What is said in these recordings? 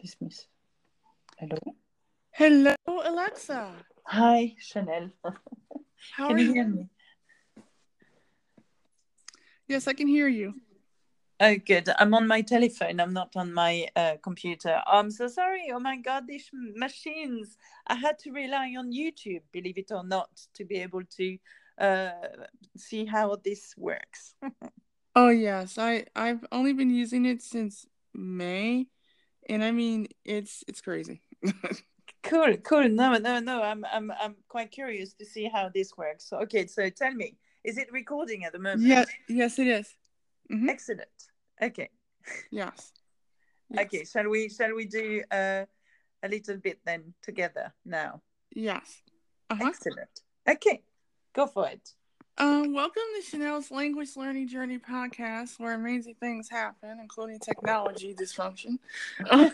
Dismiss. Hello. Hello, Alexa. Hi, Chanel. How Can are you you? hear me? Yes, I can hear you. Oh, good. I'm on my telephone. I'm not on my uh, computer. I'm so sorry. Oh my God, these machines. I had to rely on YouTube, believe it or not, to be able to uh, see how this works. Oh yes, I I've only been using it since May, and I mean it's it's crazy. cool, cool. No, no, no. I'm, I'm, I'm quite curious to see how this works. So, okay, so tell me, is it recording at the moment? yes, yes, it is. Mhm. Excellent. Okay. Yes. Yes. Okay. Shall we? Shall we do uh, a little bit then together now? Yes. Uh-huh. Excellent. Okay, go for it. Um, welcome to Chanel's Language Learning Journey podcast, where amazing things happen, including technology dysfunction.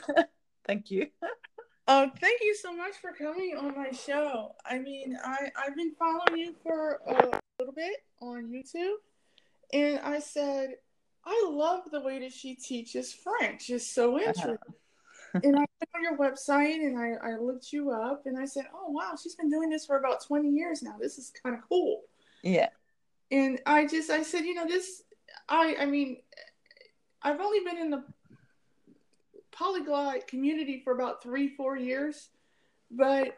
Thank you. Uh, thank you so much for coming on my show. I mean, I I've been following you for a little bit on YouTube, and I said I love the way that she teaches French. It's so interesting. and I went on your website and I, I looked you up and I said, oh wow, she's been doing this for about twenty years now. This is kind of cool. Yeah. And I just I said, you know, this I I mean, I've only been in the polyglot community for about three four years, but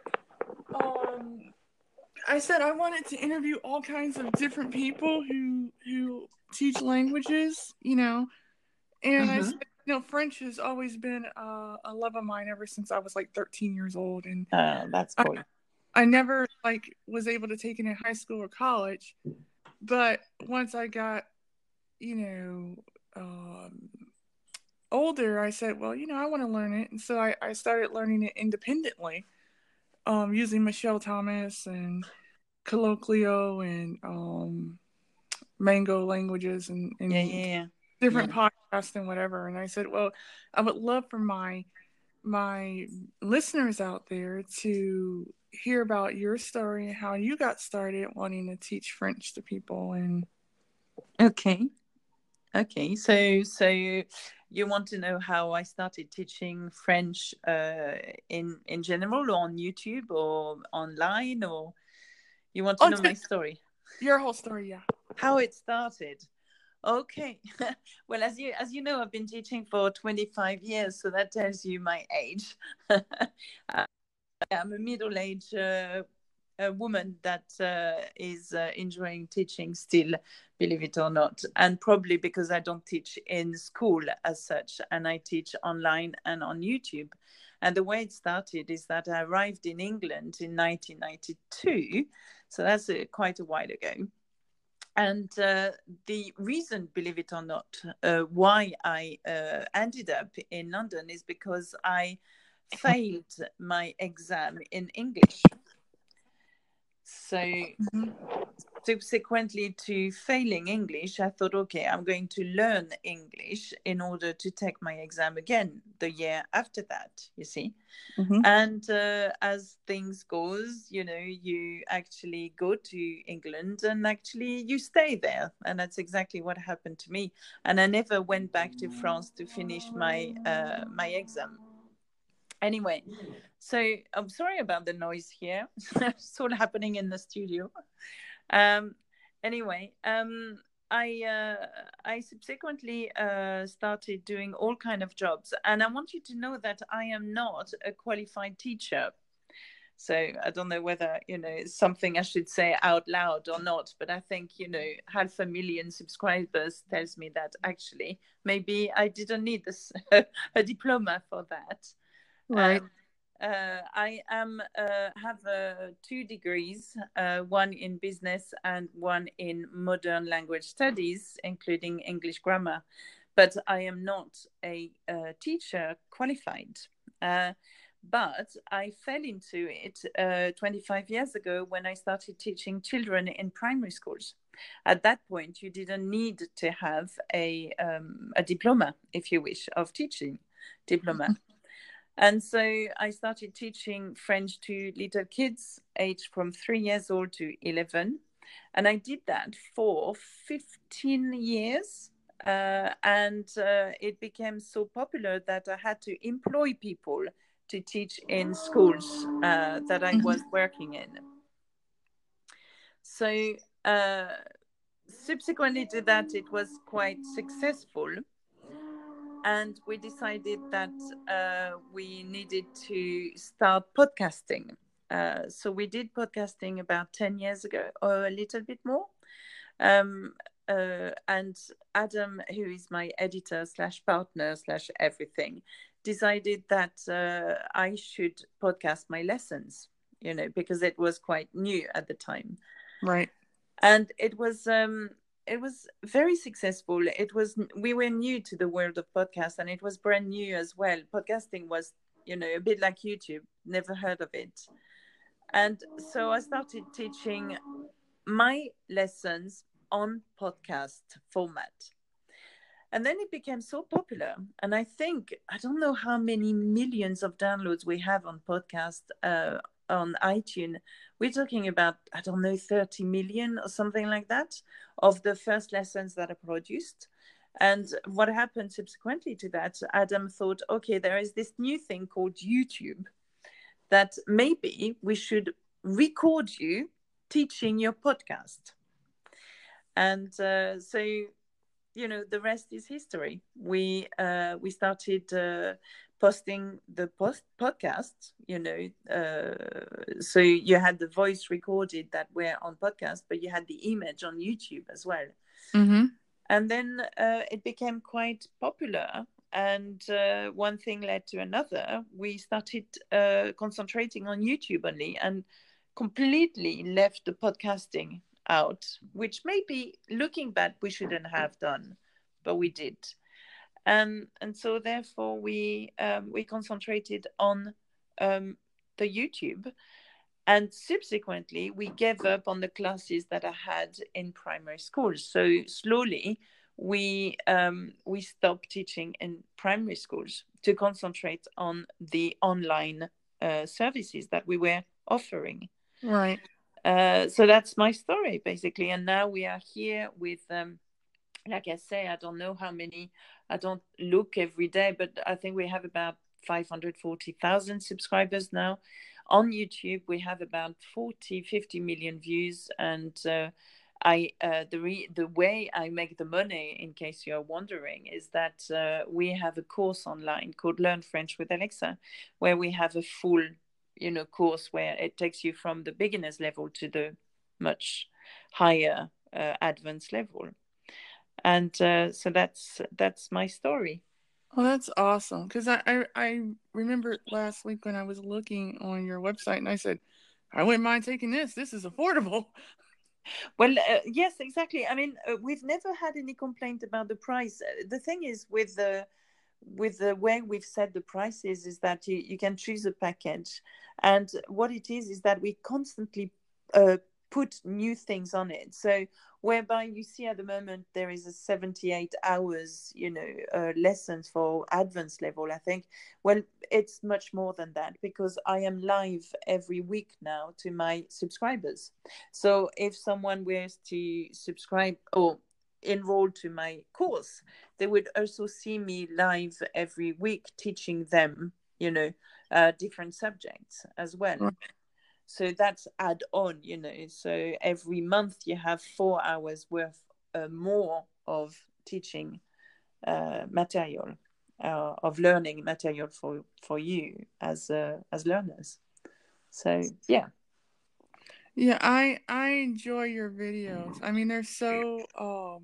um, I said I wanted to interview all kinds of different people who who teach languages, you know, and I Mhm. said, you know, French has always been uh, a love of mine ever since I was like 13 years old, and Uh, that's cool. I never like was able to take it in high school or college, but once I got, you know, um, older, I said, well, you know, I want to learn it, and so I, I started learning it independently, um, using Michel Thomas and Colloquial and um, Mango languages and, and Yeah, yeah, yeah. different podcasts and whatever. And I said, well, I would love for my my listeners out there to hear about your story and how you got started wanting to teach French to people. And Okay. Okay. So, so you want to know how I started teaching French uh, in in general, or on YouTube, or online, or you want to Oh, know my story? your whole story, yeah. how it started okay well as you as you know i've been teaching for 25 years so that tells you my age i'm a middle-aged uh, a woman that uh, is uh, enjoying teaching still believe it or not and probably because i don't teach in school as such and i teach online and on youtube. And the way it started is that i arrived in england in 1992 so that's uh, quite a while ago. And uh, the reason, believe it or not, uh, why I uh, ended up in London is because I failed my exam in English. So, Mhm. subsequently to failing English, I thought, okay, I'm going to learn English in order to take my exam again the year after that, you see Mhm. and uh, as things goes you know you actually go to england and actually you stay there and that's exactly what happened to me and i never went back to france to finish my uh, my exam anyway so i'm sorry about the noise here it's all happening in the studio um anyway um I uh, I subsequently uh, started doing all kind of jobs, and I want you to know that I am not a qualified teacher. So I don't know whether you know it's something I should say out loud or not, but I think you know half a million subscribers tells me that actually maybe I didn't need this a diploma for that. Right. Um, uh, I am uh, have uh, two degrees, uh, one in business and one in modern language studies, including English grammar. But I am not a, uh teacher qualified. Uh, but I fell into it uh, 25 years ago when I started teaching children in primary schools. At that point, you didn't need to have a, um, a diploma, if you wish, of teaching diploma. And so I started teaching French to little kids aged from three years old to 11. And I did that for 15 years uh, and uh, it became so popular that I had to employ people to teach in schools uh, that I was working in. So uh, subsequently to that, it was quite successful. And we decided that uh, we needed to start podcasting. Uh, so we did podcasting about 10 years ago or a little bit more. Um, uh, and Adam, who is my editor slash partner slash everything, decided that uh, I should podcast my lessons, you know, because it was quite new at the time. Right. And it was um, it was very successful. It was we were new to the world of podcast, and it was brand new as well. Podcasting was, you know, a bit like YouTube. Never heard of it, and so I started teaching my lessons on podcast format. And then it became so popular. And I think, I don't know how many millions of downloads we have on podcast uh, on iTunes. We're talking about, I don't know, 30 million or something like that of the first lessons that are produced. And what happened subsequently to that, Adam thought, okay, there is this new thing called YouTube that maybe we should record you teaching your podcast and uh, so you know the rest is history we uh, we started uh, posting the post podcast you know uh, so you had the voice recorded that were on podcast but you had the image on youtube as well mm-hmm. and then uh, it became quite popular and uh, one thing led to another we started concentrating on youtube only and completely left the podcasting out, which maybe looking back we shouldn't have done, but we did. And and so therefore we um, we concentrated on um, the YouTube, and subsequently we gave up on the classes that I had in primary schools. So slowly we um, we stopped teaching in primary schools to concentrate on the online uh, services that we were offering. Right. Uh, so that's my story basically and now we are here with um, like i say i don't know how many i don't look every day but i think we have about 540000 subscribers now. On youtube we have about 40 50 million views and uh, I uh, the re- the way I make the money, in case you're wondering, is that uh, we have a course online called Learn French with Alexa, where we have a full you know course where it takes you from the beginners level to the much higher uh, advanced level and uh, so that's that's my story. Well that's awesome. Because I, I, I remember last week when i was looking on your website and i said i wouldn't mind taking this. This is affordable. Well uh, yes exactly. I mean uh, we've never had any complaint about the price. Uh, the thing is with the with the way we've set the prices is that you, you can choose a package. And what it is is that we constantly uh, put new things on it so whereby you see at the moment there is a 78 hours you know uh, lessons for advanced level i think well it's much more than that because i am live every week now to my subscribers so if someone were to subscribe or enroll to my course, they would also see me live every week teaching them, you know, uh, different subjects as well. Right. So that's add on, you know. So every month you have four hours worth uh, more of teaching uh, material, uh, of learning material for for you as uh, as learners. So yeah. Yeah, I I enjoy your videos. I mean, they're so um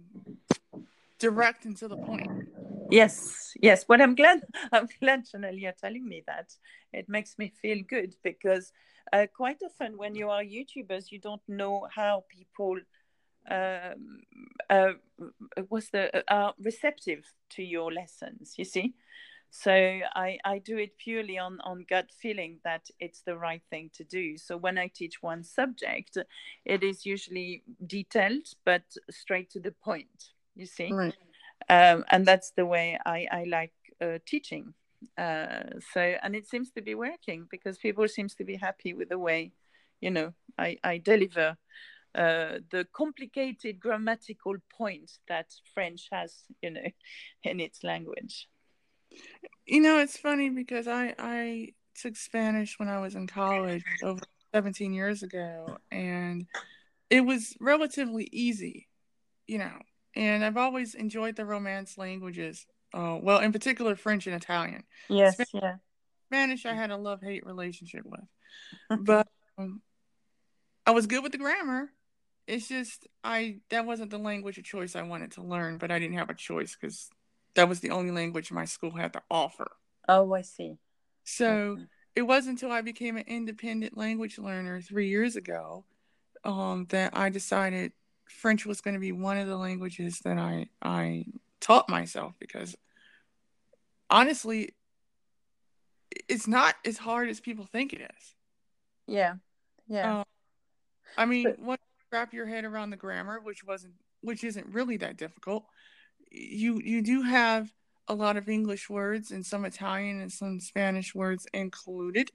direct and to the point. Yes, yes. But I'm glad I'm glad Chanel you're telling me that. It makes me feel good because uh, quite often when you are YouTubers, you don't know how people um, uh, was the uh, receptive to your lessons. You see, so I, I do it purely on, on gut feeling that it's the right thing to do. So when I teach one subject, it is usually detailed but straight to the point, you see? Right. Um, and that's the way I, I like uh, teaching. Uh, so, and it seems to be working because people seems to be happy with the way, you know, I, I deliver uh, the complicated grammatical point that French has, you know, in its language. You know, it's funny because I I took Spanish when I was in college over 17 years ago, and it was relatively easy, you know. And I've always enjoyed the Romance languages. Uh, well, in particular, French and Italian. Yes, Spanish, yeah. Spanish, I had a love hate relationship with, but um, I was good with the grammar. It's just I that wasn't the language of choice I wanted to learn, but I didn't have a choice because that was the only language my school had to offer. Oh, I see. So it wasn't until I became an independent language learner three years ago um, that I decided French was going to be one of the languages that I I taught myself because honestly, it's not as hard as people think it is. Yeah, yeah. Um, I mean, but, once you wrap your head around the grammar, which wasn't, which isn't really that difficult, you you do have a lot of English words and some Italian and some Spanish words included.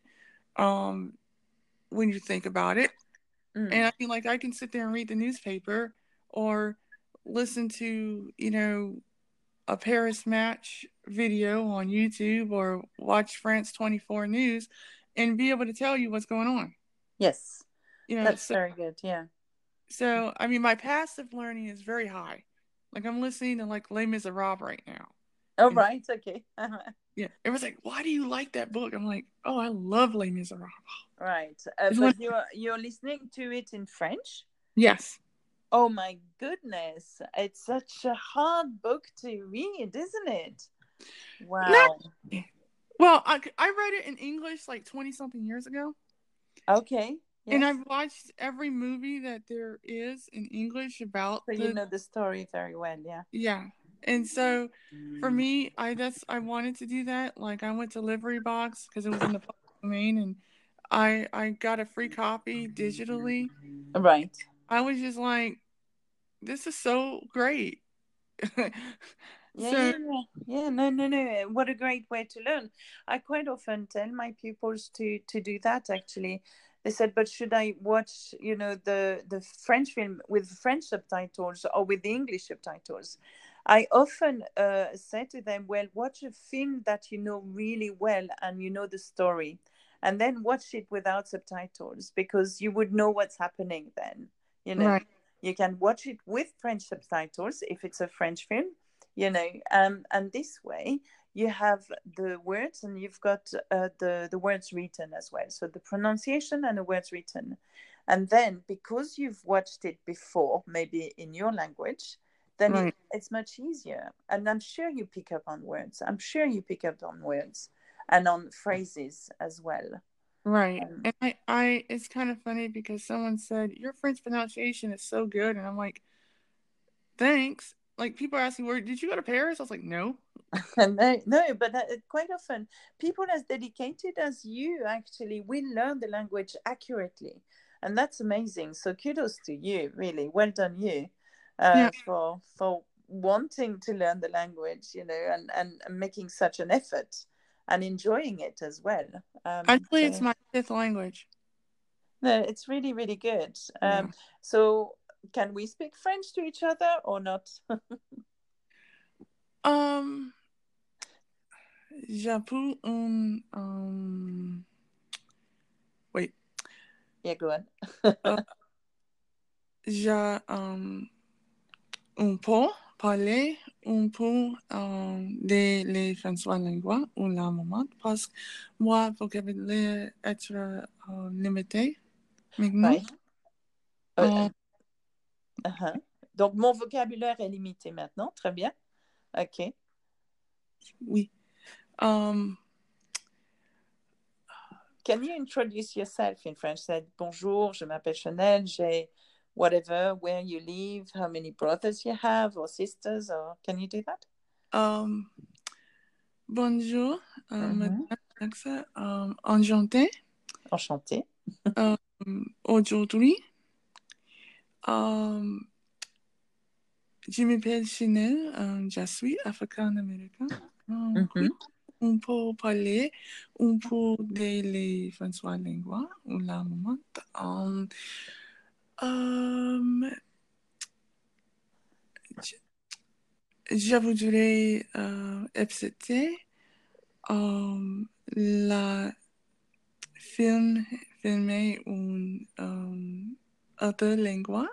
Um, when you think about it, mm. and I mean, like I can sit there and read the newspaper or listen to you know a Paris match video on YouTube or watch France 24 News and be able to tell you what's going on. Yes. You know, that's so, very good. Yeah. So, I mean, my passive learning is very high. Like, I'm listening to like Les Miserables right now. Oh, and, right. Okay. yeah. It was like, why do you like that book? I'm like, oh, I love Les Miserables. Right. Uh, but like, you're, you're listening to it in French? Yes. Oh my goodness. It's such a hard book to read, isn't it? Wow. Not, well, I, I read it in English like 20 something years ago. Okay. Yes. And I've watched every movie that there is in English about. So the, you know the story very well, yeah. Yeah, and so for me, I that's I wanted to do that. Like I went to LibriVox because it was in the public domain, and I I got a free copy digitally. Right. I was just like, this is so great. Yeah, so, yeah, yeah, no, no, no. What a great way to learn. I quite often tell my pupils to to do that. Actually, they said, "But should I watch, you know, the the French film with French subtitles or with the English subtitles?" I often uh, say to them, "Well, watch a film that you know really well and you know the story, and then watch it without subtitles because you would know what's happening then. You know." Right. You can watch it with French subtitles if it's a French film, you know. Um, and this way you have the words and you've got uh, the the words written as well. So the pronunciation and the words written. And then because you've watched it before maybe in your language then right. it, it's much easier. And i'm sure you pick up on words. I'm sure you pick up on words and on phrases as well right um, and i i it's kind of funny because someone said your french pronunciation is so good and i'm like thanks like people are asking, "Where did you go to Paris?" I was like, "No." no, no, but quite often, people as dedicated as you actually will learn the language accurately, and that's amazing. So kudos to you, really. Well done, you, uh, yeah. for for wanting to learn the language, you know, and, and making such an effort and enjoying it as well. Um, Actually, so, it's my fifth language. No, it's really, really good. Um, yeah. So can we speak French to each other or not? um, j'avoue un um. Wait. Yeah, go on. uh, j'ai um un peu parlé un peu um, de les François Lingua ou la moment parce que moi vocabulaire être uh, limité maintenant. Ouais. Euh, Uh-huh. Donc, mon vocabulaire est limité maintenant. Très bien. OK. Oui. Um, Can you introduce yourself in French? Bonjour, je m'appelle Chanel, j'ai whatever, where you live, how many brothers you have or sisters, or can you do that? Um, bonjour, um, mm-hmm. um, enchanté. Enchanté. um, aujourd'hui, Um, je m'appelle Chanel, um, je suis africaine-américaine. Um, mm-hmm. On peut parler un peu de les François Lingua ou la moment. Um, je, voudrais euh, accepter um, la film filmer une um, autre langue,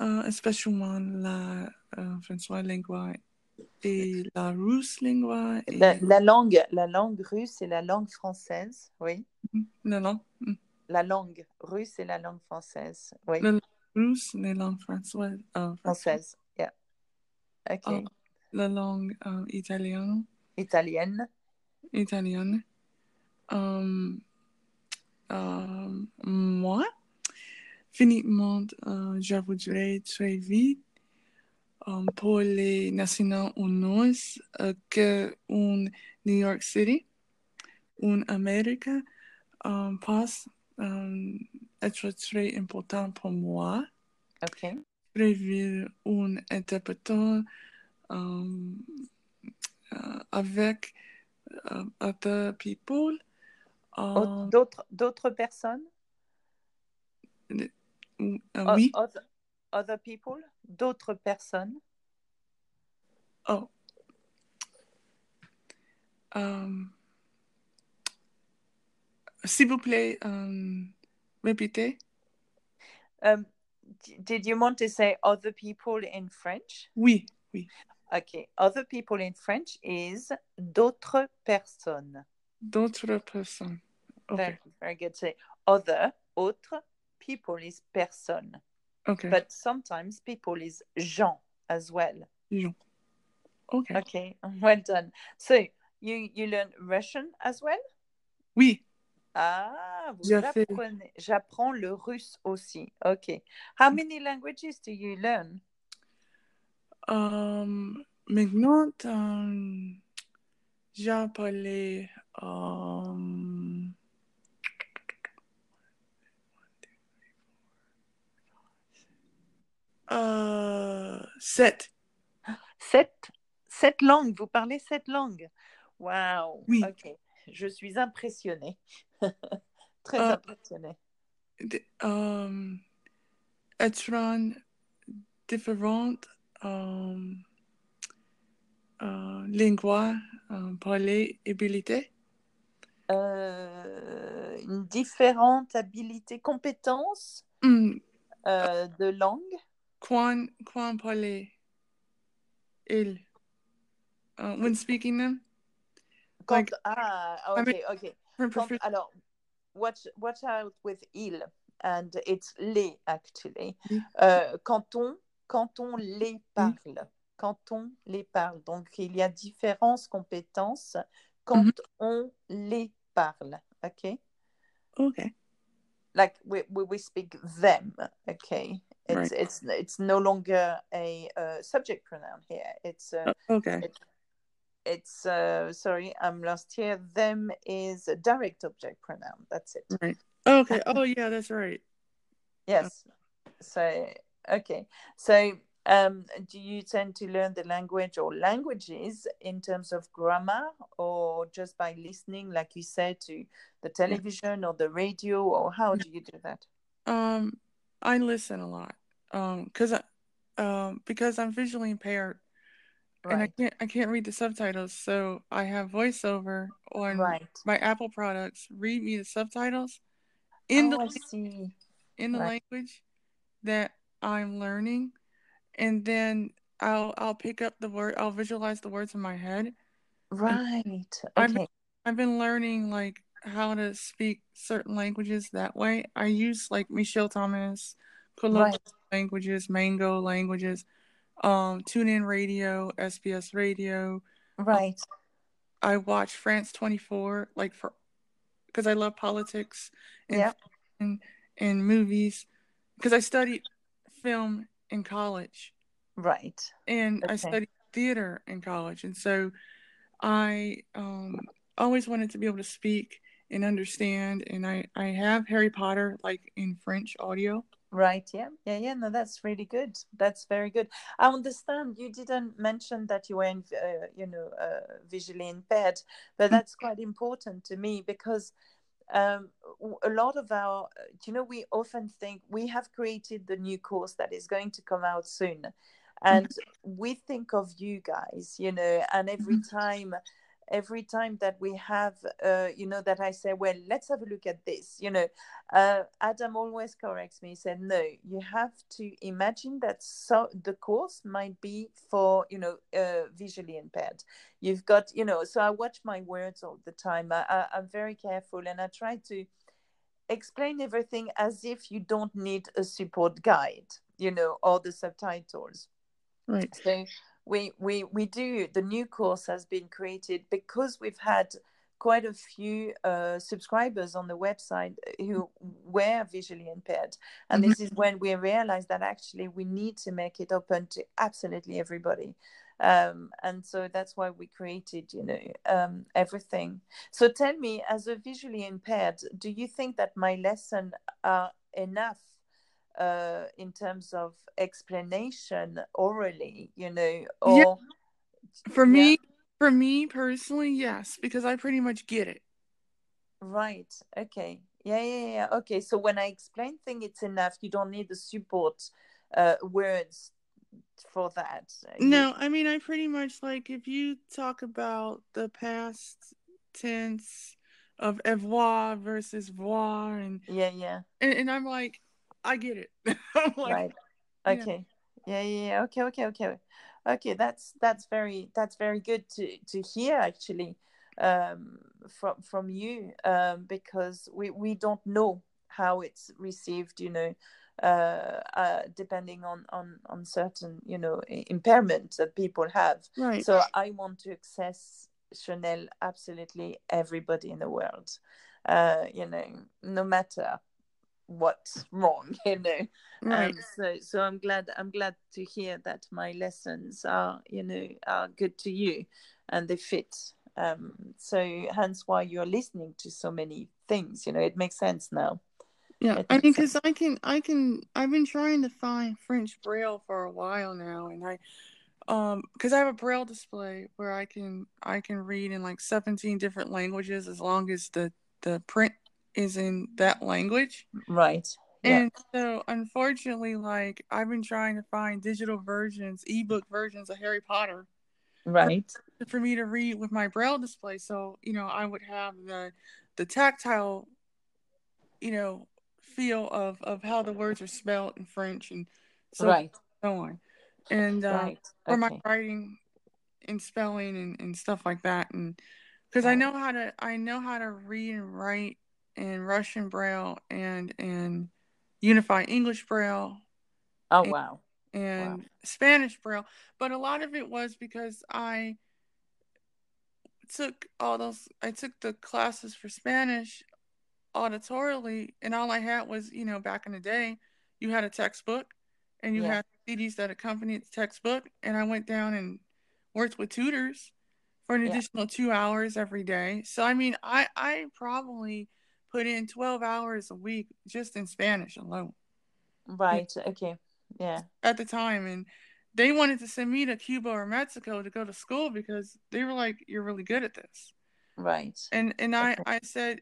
uh, especially la uh, François langue et la russe langue. Et... La, la langue, la langue russe et la langue française, oui. La langue. La langue russe et la langue française, oui. La langue russe, la langue française. euh, Française, yeah. Ok. Oh. La langue euh, italienne. Italienne. italienne. Um, um, moi, finalement, euh, je voudrais très vite um, pour les Nations Unies euh, que un New York City, un Amérique um, passe um, être très important pour moi. Ok. Prévu un interprétant um, euh, avec uh, other people. Au- Um, D'autres, d'autres personnes? uh, O- oui. Other, other people? D'autres personnes? Oh. Um, S'il vous plaît, um, répétez. Um, did you want to say other people in French? Oui, oui. Okay. Other people in French is d'autres personnes. D'autres personnes. Ok, Very, very good. So other, autre, people is personne. ok. But sometimes people is gens as well. Jean. Ok. Okay. Well done. So you, you learn Russian as well? Oui. Ah, vous apprenez. J'apprends le russe aussi. Okay. How many languages do you learn? Um, maintenant, um, j'ai parlé um, euh, sept. Sept, sept langues. Vous parlez sept langues. Wow. Oui. Ok. Je suis impressionnée. Très Ah. impressionnée. d- um, être différentes um, uh, langues um, parler abilité. Euh, une différente habilité, compétence Mm, euh, de langue. quand, quand parler il uh, when speaking them Quand, Like, ah, ok, ok. Quand- alors, watch, watch out with il, and it's les actually. Euh, quand on, quand on les parle, quand on les parle. Donc, il y a différentes compétences quand Mhm. on les parle. Ok? okay Like we, we, we speak them. Okay. It's Right. it's it's no longer a uh, subject pronoun here. It's uh, Uh, okay it's uh, sorry, I'm lost here. Them is a direct object pronoun. That's it. right okay oh yeah that's right Yes. So okay. So um, do you tend to learn the language or languages in terms of grammar, or just by listening, like you said, to the television or the radio, or how do you do that? um I listen a lot um because I um because I'm visually impaired and I can't I can't read the subtitles, so I have voiceover on Right. my Apple products. Read me the subtitles in oh, the in the right. language that I'm learning, and then I'll I'll pick up the word. I'll visualize the words in my head. Right. I've Okay. I've been learning like how to speak certain languages that way. I use like Michel Thomas, colloquial Right. languages, Mango languages, um, TuneIn Radio, SBS Radio. Right. I watch France 24 like for because I love politics and Yeah. and, and movies because I studied film in college Right. and I studied theater in college and so I um always wanted to be able to speak and understand and I I have Harry Potter like in French audio Right. Yeah. Yeah. Yeah. No, that's really good. That's very good. I understand you didn't mention that you were, in, uh, you know, uh, visually impaired, but Mm. that's quite important to me because um, a lot of our, you know, we often think we have created the new course that is going to come out soon. And mm-hmm. we think of you guys, you know, and every mm-hmm. time every time that we have, uh, you know, that I say, well, let's have a look at this, you know, uh, Adam always corrects me. He said, no, you have to imagine that so the course might be for, you know, uh, visually impaired. You've got, you know, so I watch my words all the time. I, I, I'm very careful and I try to explain everything as if you don't need a support guide, you know, or the subtitles. Right. So we we we do the new course has been created because we've had quite a few uh, subscribers on the website who were visually impaired. And mm-hmm. this is when we realized that actually we need to make it open to absolutely everybody. Um, and so that's why we created you know um, everything. So tell me as a visually impaired do you think that my lesson are enough uh, in terms of explanation orally, you know, or yeah. for yeah. me, for me personally, yes, because I pretty much get it. Right. Okay. Yeah, yeah, yeah. Okay. So when I explain things, it's enough. You don't need the support uh, words for that. No, you... I mean, I pretty much like if you talk about the past tense of avoir versus voir and yeah, yeah, and, and I'm like, I get it. like, right. Okay. Yeah. yeah. Yeah. Okay. Okay. Okay. Okay. That's that's very that's very good to to hear actually um, from from you um, because we we don't know how it's received. You know. Uh, uh, depending on, on on certain you know impairments that people have. Right. So I want to access Chanel absolutely everybody in the world. Uh, you know, no matter what's wrong you know? Right. um, so so i'm glad i'm glad to hear that my lessons are you know are good to you and they fit. Um so hence why you're listening to so many things you know it makes sense now. Yeah i mean because i can i can i've been trying to find french braille for a while now and i um because i have a braille display where i can i can read in like 17 different languages as long as the the print is in that language. Right. And so unfortunately, like I've been trying to find digital versions, ebook versions of Harry Potter. Right. For, for me to read with my braille display. So, you know, I would have the the tactile, you know, feel of, of how the words are spelled in French and so, right. so on. And uh, right. for my writing and spelling and, and stuff like that. And because. I know how to I know how to read and write in Russian Braille and in Unified English Braille. Oh, and, wow. And wow. Spanish Braille. But a lot of it was because I took all those, I took the classes for Spanish auditorially, and all I had was, you know, back in the day, you had a textbook and you yeah. had CDs that accompanied the textbook. And I went down and worked with tutors for an yeah. additional two hours every day. So, I mean, I, I probably put in 12 hours a week just in Spanish alone. Right. Okay. Yeah. At the time. And they wanted to send me to Cuba or Mexico to go to school because they were like, you're really good at this. Right. And and I, I said,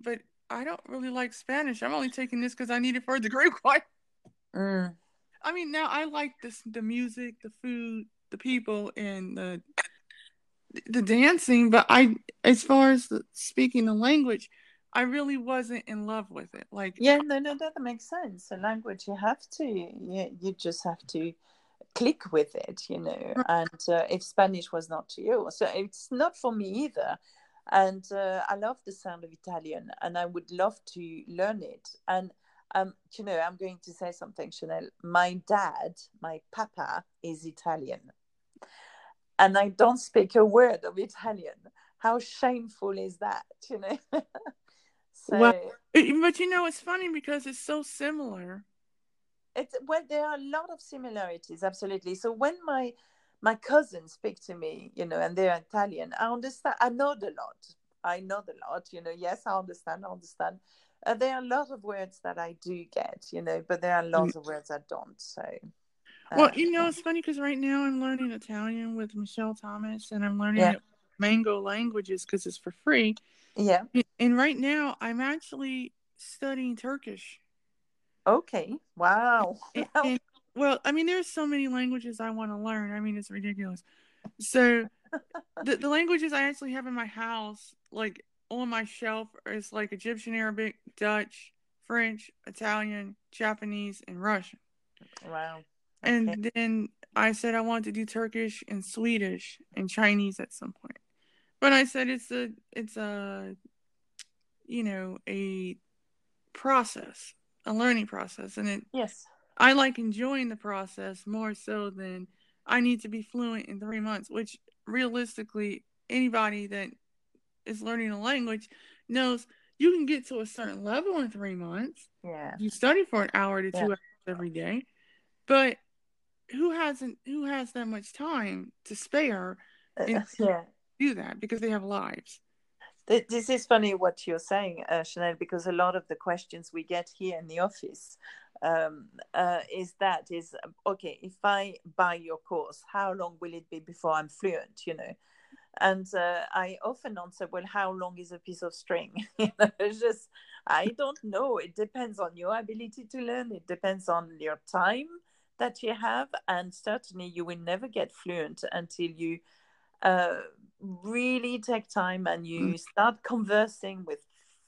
but I don't really like Spanish. I'm only taking this because I need it for a degree. Why? Mm. I mean, now I like this the music, the food, the people, and the the dancing. But I, as far as the, speaking the language, I really wasn't in love with it. Like yeah, no, no, that makes sense. The language you have to, you, you just have to click with it, you know. And uh, if Spanish was not to you, so it's not for me either. And uh, I love the sound of Italian, and I would love to learn it. And um, you know, I'm going to say something, Chanel. My dad, my papa, is Italian, and I don't speak a word of Italian. How shameful is that, you know? So, well, but you know, it's funny because it's so similar. It's well, there are a lot of similarities, absolutely. So when my my cousins speak to me, you know, and they're Italian, I understand. I know the lot. I know the lot. You know, yes, I understand. I understand. Uh, there are a lot of words that I do get, you know, but there are lots of words I don't. So. Uh, well, you know, it's funny because right now I'm learning Italian with Michel Thomas, and I'm learning yeah. Mango Languages because it's for free. Yeah. And right now, I'm actually studying Turkish. Okay. Wow. And- and- well, I mean, there's so many languages I want to learn. I mean, it's ridiculous. So, the, the languages I actually have in my house, like on my shelf, is like Egyptian Arabic, Dutch, French, Italian, Japanese, and Russian. Wow. And Okay. then I said I wanted to do Turkish and Swedish and Chinese at some point. But I said it's a it's a you know, a process, a learning process. And it Yes. I like enjoying the process more so than I need to be fluent in three months, which realistically anybody that is learning a language knows you can get to a certain level in three months Yeah. you study for an hour to two Yeah. hours every day but who hasn't who has that much time to spare Uh, yeah. do that because they have lives This is funny what you're saying, uh, Chanel, because a lot of the questions we get here in the office um, uh, is that is um, okay. If I buy your course, how long will it be before I'm fluent? You know, and uh, I often answer, well, how long is a piece of string? you know, it's just I don't know. It depends on your ability to learn. It depends on your time that you have, and certainly you will never get fluent until you uh, really take time and you start conversing with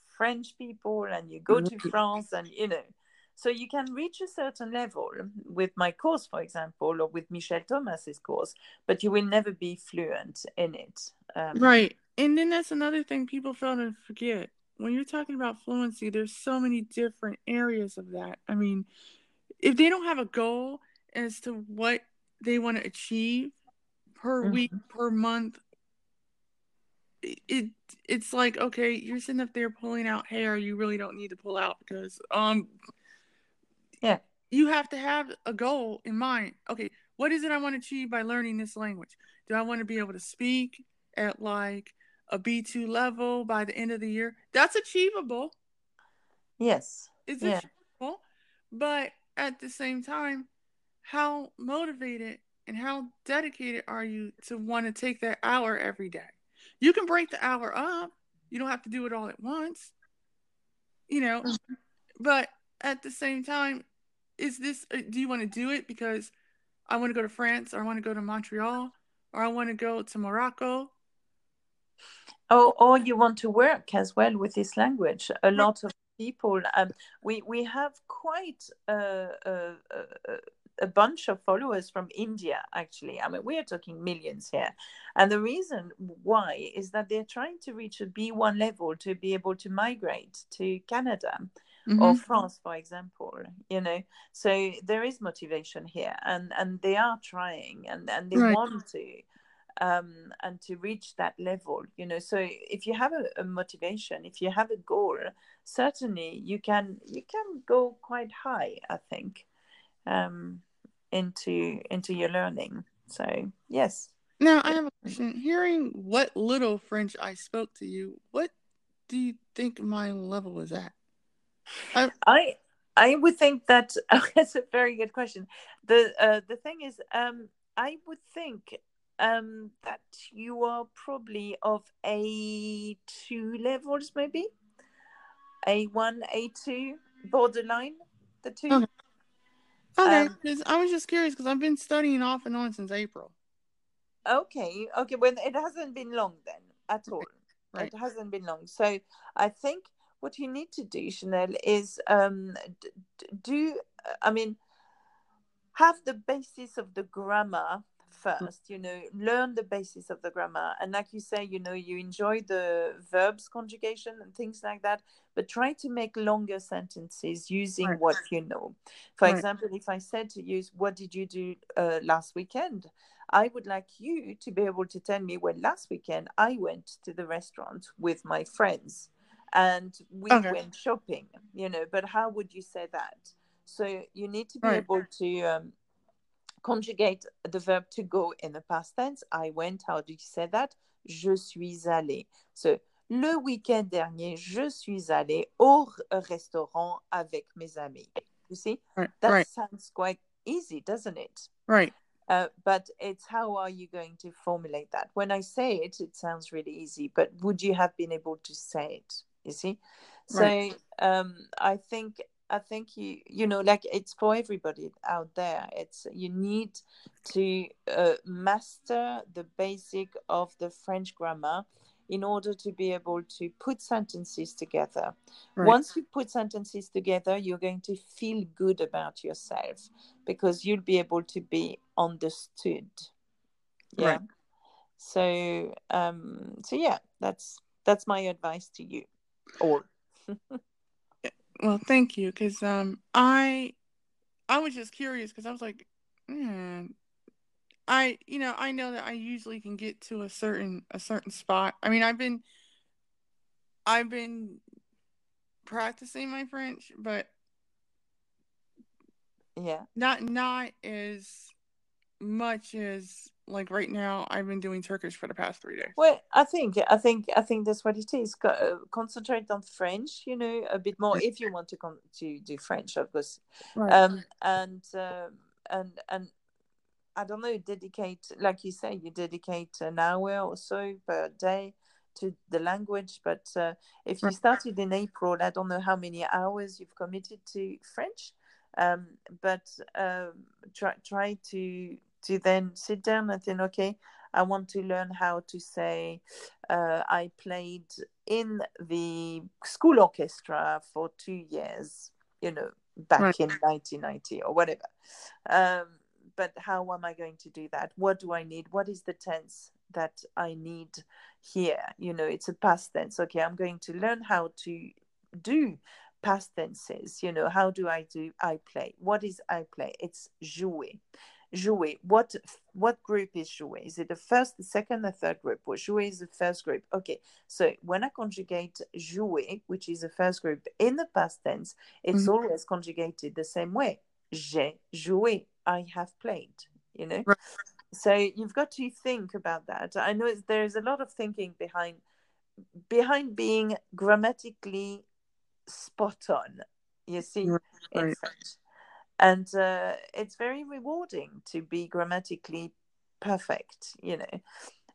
French people and you go to France and you know. So you can reach a certain level with my course, for example, or with Michel Thomas's course, but you will never be fluent in it. Um, right and then that's another thing people fail to forget when you're talking about fluency there's so many different areas of that i mean if they don't have a goal as to what they want to achieve per Mhm. week per month it, it it's like okay you're sitting up there pulling out hair you really don't need to pull out because um Yeah. you have to have a goal in mind okay what is it i want to achieve by learning this language do i want to be able to speak at like a b2 level by the end of the year that's achievable Yes. it's Yeah. achievable but at the same time how motivated and how dedicated are you to want to take that hour every day? You can break the hour up. You don't have to do it all at once you know? But at the same time is this uh, do you want to do it because i want to go to france or i want to go to montreal or i want to go to morocco? Oh, or you want to work as well with this language. A lot of people, um, we we have quite a, a, a, a bunch of followers from India. Actually, I mean, we are talking millions here, and the reason why is that they're trying to reach a B one level to be able to migrate to Canada or Mhm. France, for example. You know, so there is motivation here, and and they are trying, and and they Right. want to um, and to reach that level you know so if you have a, a motivation if you have a goal certainly you can you can go quite high i think um, into into your learning. So yes. Now i have a question. Hearing what little french i spoke to you what do you think my level is at? I i would think that that's a very good question. The uh, the thing is um i would think um that you are probably of a2 levels maybe? A1 a2 borderline the two? Okay. Okay Um, i was just curious because i've been studying off and on since april Okay, okay. Well, it hasn't been long then at all. right. It hasn't been long. So I think what you need to do, Chanel, is um, d- d- do. I mean, have the basis of the grammar first. You know, learn the basis of the grammar, and like you say, you know, you enjoy the verbs conjugation and things like that. But try to make longer sentences using Right. what you know. For Right. example, if I said to you, "What did you do uh, last weekend?" I would like you to be able to tell me when last weekend I went to the restaurant with my friends and we Okay. went shopping, you know, but how would you say that? So you need to be Right. able to um, conjugate the verb to go in the past tense. I went, how do you say that? Je suis allé. So, le week-end dernier, je suis allé au restaurant avec mes amis. You see, right that right sounds quite easy, doesn't it? right Uh, but it's how are you going to formulate that? When I say it, it sounds really easy, but would you have been able to say it? You see, so Right. um, I think I think you you know like it's for everybody out there. It's you need to uh, master the basic of the French grammar in order to be able to put sentences together. Right. Once you put sentences together, you're going to feel good about yourself because you'll be able to be understood. Yeah. Right. So um so yeah, that's that's my advice to you all. Well, thank you, because um, I, I was just curious because I was like, man, I, you know, I know that I usually can get to a certain a certain spot. I mean, I've been, I've been practicing my French, but Yeah. not not as much as like right now. I've been doing Turkish for the past three days. Well, I think I think I think that's what it is. Co- concentrate on French, you know, a bit more if you want to con- to do French, of course. Right. Um, and um, and and I don't know, dedicate like you say, you dedicate an hour or so per day to the language. But uh, if you started in April, I don't know how many hours you've committed to French. Um, but um, try try to to then sit down and think, okay, I want to learn how to say uh, I played in the school orchestra for two years, you know, back Right. in 1990 or whatever. Um, but how am I going to do that? What do I need? What is the tense that I need here? You know, it's a past tense. Okay, I'm going to learn how to do past tenses. You know, how do I do I play? What is I play? It's jouer jouer. What what group is jouer? Is it the first, the second, the third group? Well, jouer is the first group. Okay, so when I conjugate jouer, which is the first group in the past tense, it's Mhm. always conjugated the same way. J'ai joué. I have played. You know. Right. So you've got to think about that. I know it's, there's a lot of thinking behind behind being grammatically spot on. You see, in Right. French and uh, it's very rewarding to be grammatically perfect you know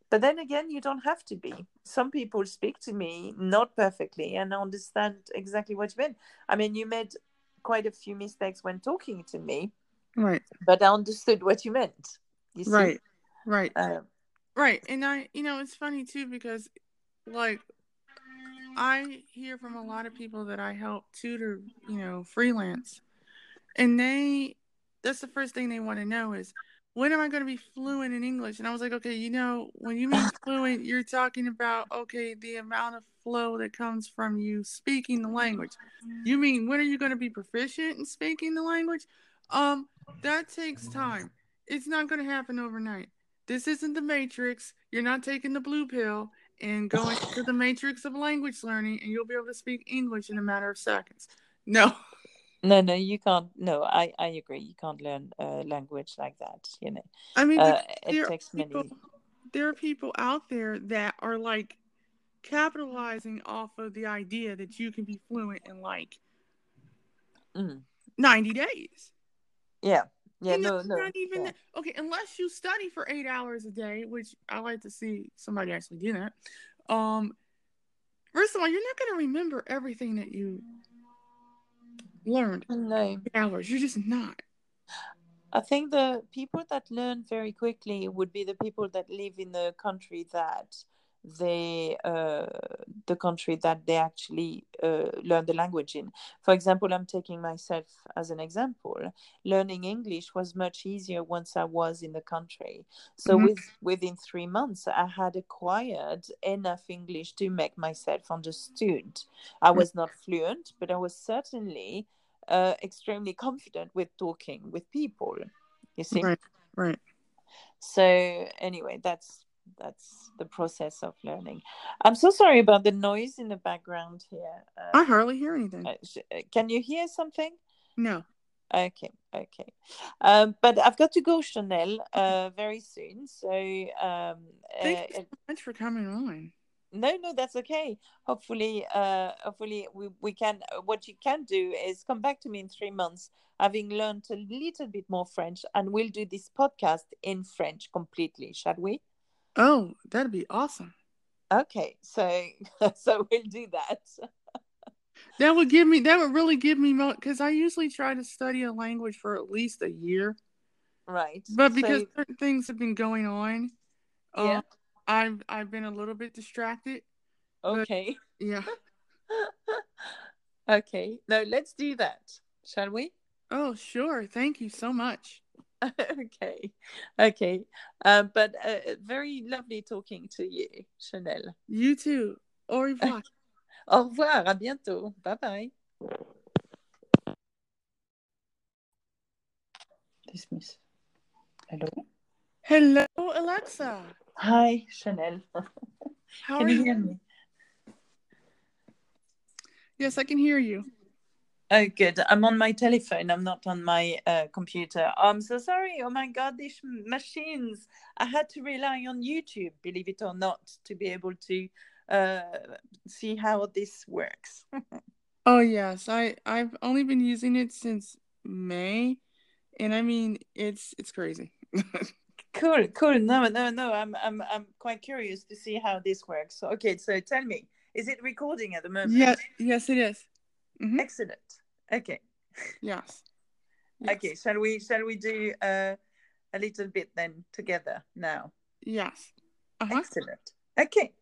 but then again you don't have to be some people speak to me not perfectly and I understand exactly what you mean i mean you made quite a few mistakes when talking to me Right. but i understood what you meant you see Right. Right. Um, Right. And I, you know, it's funny too because, like, I hear from a lot of people that I help tutor, you know, freelance, and they, that's the first thing they want to know is, when am I going to be fluent in English? And I was like, okay, you know, when you mean fluent, you're talking about, okay, the amount of flow that comes from you speaking the language. You mean, when are you going to be proficient in speaking the language? Um, that takes time. It's not going to happen overnight. This isn't the Matrix. You're not taking the blue pill and going to the matrix of language learning and you'll be able to speak English in a matter of seconds. No. No no you can't no i i agree you can't learn a language like that you know I mean, uh, it there, takes are many people, there are people out there that are like capitalizing off of the idea that you can be fluent in like Mm. 90 days. yeah yeah And no no not even yeah. okay, unless you study for eight hours a day, which I like to see somebody actually do that. Um, first of all, you're not going to remember everything that you learned no hours. You're just not. I think the people that learn very quickly would be the people that live in the country that they uh, the country that they actually uh, learn the language in. For example, I'm taking myself as an example. Learning English was much easier once I was in the country. So Mhm. with within three months, I had acquired enough English to make myself understood. I was not fluent, but I was certainly uh, extremely confident with talking with people. You see. Right, right. So anyway, that's that's the process of learning. I'm so sorry about the noise in the background here. I Uh, hardly hear anything. uh, sh- uh, can you hear something? No. Okay, okay. Um, but I've got to go, Chanel, uh, very soon. So um, Thank uh, you so much for coming on. no, no, that's okay. Hopefully, uh, hopefully we, we can. What you can do is come back to me in three months, having learned a little bit more French, and we'll do this podcast in French completely. Shall we? Oh, that'd be awesome. Okay, so so we'll do that. that would give me. That would really give me because I usually try to study a language for at least a year. Right. But because so, certain things have been going on, yeah. Um, I've I've been a little bit distracted. Okay. yeah. okay. No, let's do that. Shall we? Oh, sure. Thank you so much. okay. Okay. Uh, but uh, very lovely talking to you, Chanel. You too. Au revoir. Au revoir. À bientôt. Bye bye. Dismiss. Hello. Hello, Alexa. Hi, Chanel. How can are you hear me? Yes, I can hear you. Oh, good. I'm on my telephone. I'm not on my uh, computer. I'm so sorry. Oh my God, these machines. I had to rely on YouTube, believe it or not, to be able to uh, see how this works. oh yes, I I've only been using it since May, and I mean it's it's crazy. cool, cool. No, no, no. I'm I'm I'm quite curious to see how this works. Okay, so tell me, is it recording at the moment? Yes, yes, it is. Mm-hmm. Excellent. Okay. Yes. yes. Okay. Shall we shall we do uh, a little bit then together now? Yes. Uh-huh. Excellent. Okay.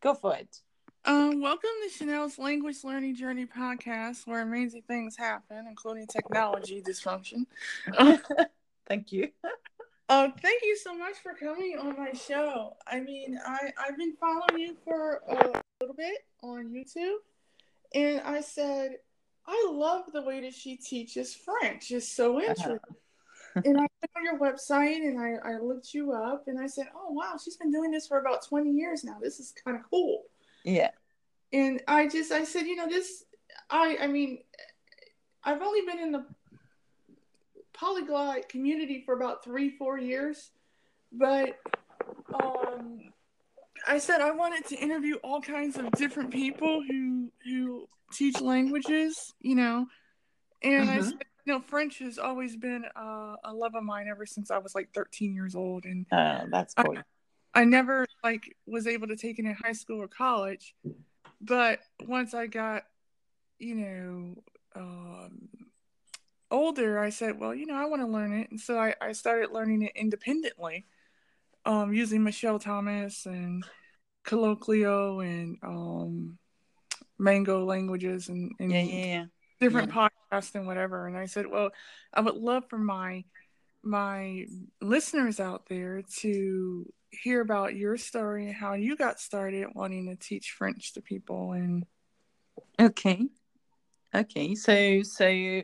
Go for it. Um, welcome to Chanel's Language Learning Journey podcast, where amazing things happen, including technology dysfunction. Thank you. Oh, thank you so much for coming on my show. I mean, I I've been following you for a little bit on YouTube, and I said I love the way that she teaches French. It's so uh-huh. interesting. Uh-huh. and I went on your website and I, I looked you up and I said, Oh wow, she's been doing this for about 20 years now. This is kind of cool. Yeah. And I just I said, you know, this I I mean I've only been in the polyglot community for about three, four years. But um, I said I wanted to interview all kinds of different people who who teach languages, you know. And I mm-hmm. said, you know, French has always been uh, a love of mine ever since I was like 13 years old, and uh, that's cool. I, I never like was able to take it in high school or college, but once I got, you know, um, older, I said, well, you know, I want to learn it. And so I, I started learning it independently um, using Michel Thomas and Colloquial and um, Mango languages and, and yeah, yeah, yeah. different podcasts and whatever. And I said, well, I would love for my my listeners out there to hear about your story and how you got started wanting to teach French to people and okay okay so so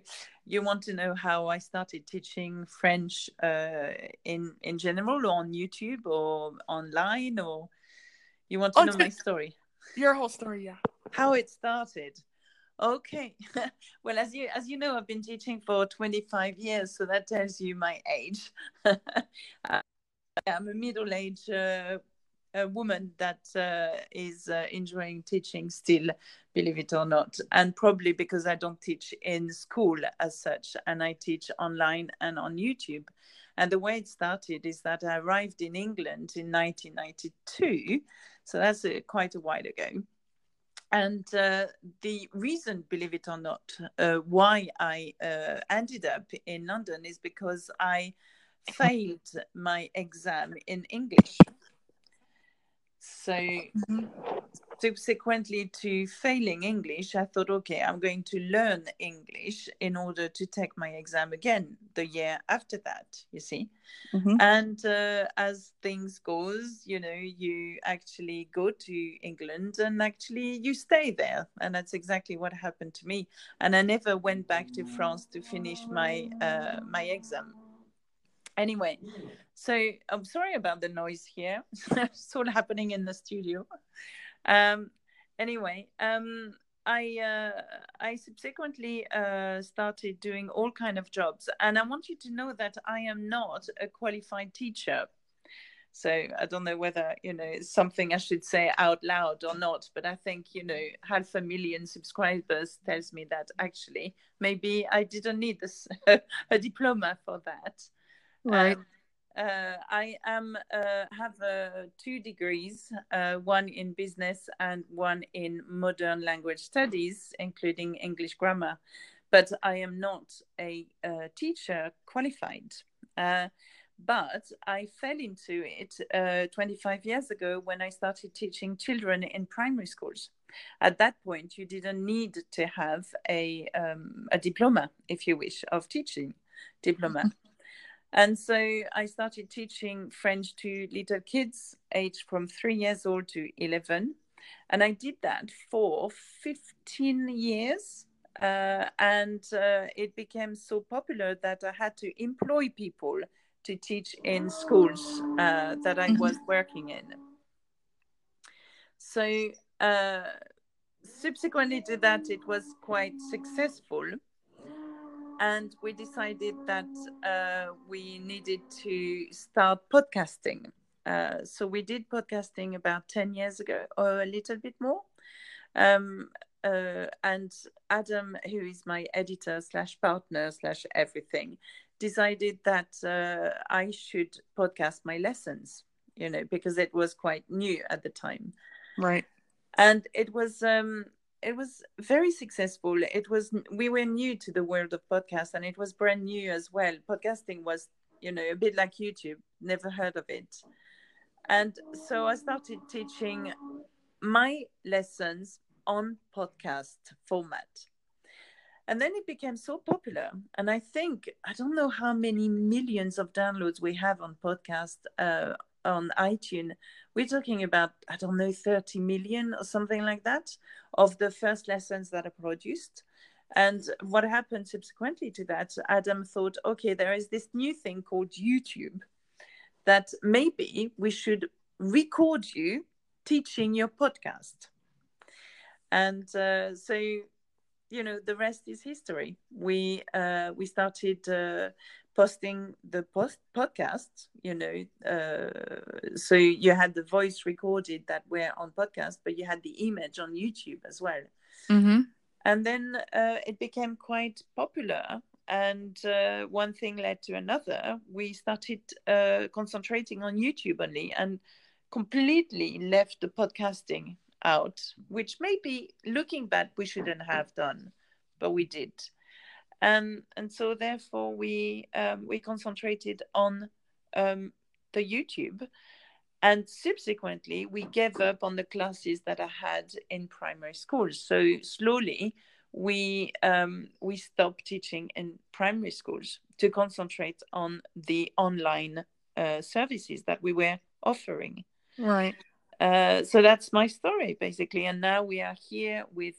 you want to know how I started teaching French uh, in in general, or on YouTube, or online, or you want to oh, know my story? Your whole story, yeah. How it started. Okay. well, as you as you know, I've been teaching for 25 years, so that tells you my age. I'm a middle-aged uh, a woman that uh, is uh, enjoying teaching still, believe it or not, and probably because I don't teach in school as such, and I teach online and on YouTube. And the way it started is that I arrived in England in 1992, so that's uh, quite a while ago. And uh, the reason, believe it or not, uh, why I uh, ended up in London is because I failed my exam in English. So mm-hmm. subsequently to failing English, I thought, okay, I'm going to learn English in order to take my exam again the year after that. You see, mm-hmm. and uh, as things goes, you know, you actually go to England and actually you stay there, and that's exactly what happened to me. And I never went back to France to finish my uh, my exam anyway so i'm sorry about the noise here it's all happening in the studio um anyway um I uh, I subsequently uh, started doing all kind of jobs, and I want you to know that I am not a qualified teacher. So I don't know whether you know it's something I should say out loud or not, but I think you know half a million subscribers tells me that actually maybe I didn't need this, a diploma for that. Right. Um, uh, I am uh, have uh, two degrees, uh, one in business and one in modern language studies, including English grammar. But I am not a, uh, teacher qualified. Uh, but I fell into it 25 years ago when I started teaching children in primary schools. At that point, you didn't need to have a, um, a diploma, if you wish, of teaching diploma. And so I started teaching French to little kids aged from three years old to 11. And I did that for 15 years. Uh, and uh, it became so popular that I had to employ people to teach in schools uh, that I was working in. So, uh, subsequently to that, it was quite successful and we decided that uh, we needed to start podcasting. Uh, so we did podcasting about 10 years ago or a little bit more. Um, uh, and Adam, who is my editor slash partner slash everything, decided that uh, I should podcast my lessons, you know, because it was quite new at the time. Right. And it was um, it was very successful. It was we were new to the world of podcast and it was brand new as well. Podcasting was you know a bit like youtube never heard of it. And so i started teaching my lessons on podcast format. And then it became so popular. And i think i don't know how many millions of downloads we have on podcast uh, on iTunes, we're talking about, I don't know, 30 million or something like that of the first lessons that are produced. And what happened subsequently to that, Adam thought, okay, there is this new thing called YouTube that maybe we should record you teaching your podcast. And uh, so, you know, the rest is history. We uh, we started uh, posting the post podcast you know uh, so you had the voice recorded that were on podcast but you had the image on youtube as well. Mm-hmm. and then uh, it became quite popular. And uh, one thing led to another. We started uh, concentrating on youtube only and completely left the podcasting out which maybe looking back we shouldn't have done but we did and and so therefore we um, we concentrated on um, the YouTube, and subsequently we gave up on the classes that I had in primary schools. So slowly we um, we stopped teaching in primary schools to concentrate on the online uh, services that we were offering. Right. Uh, so that's my story basically, and now we are here with.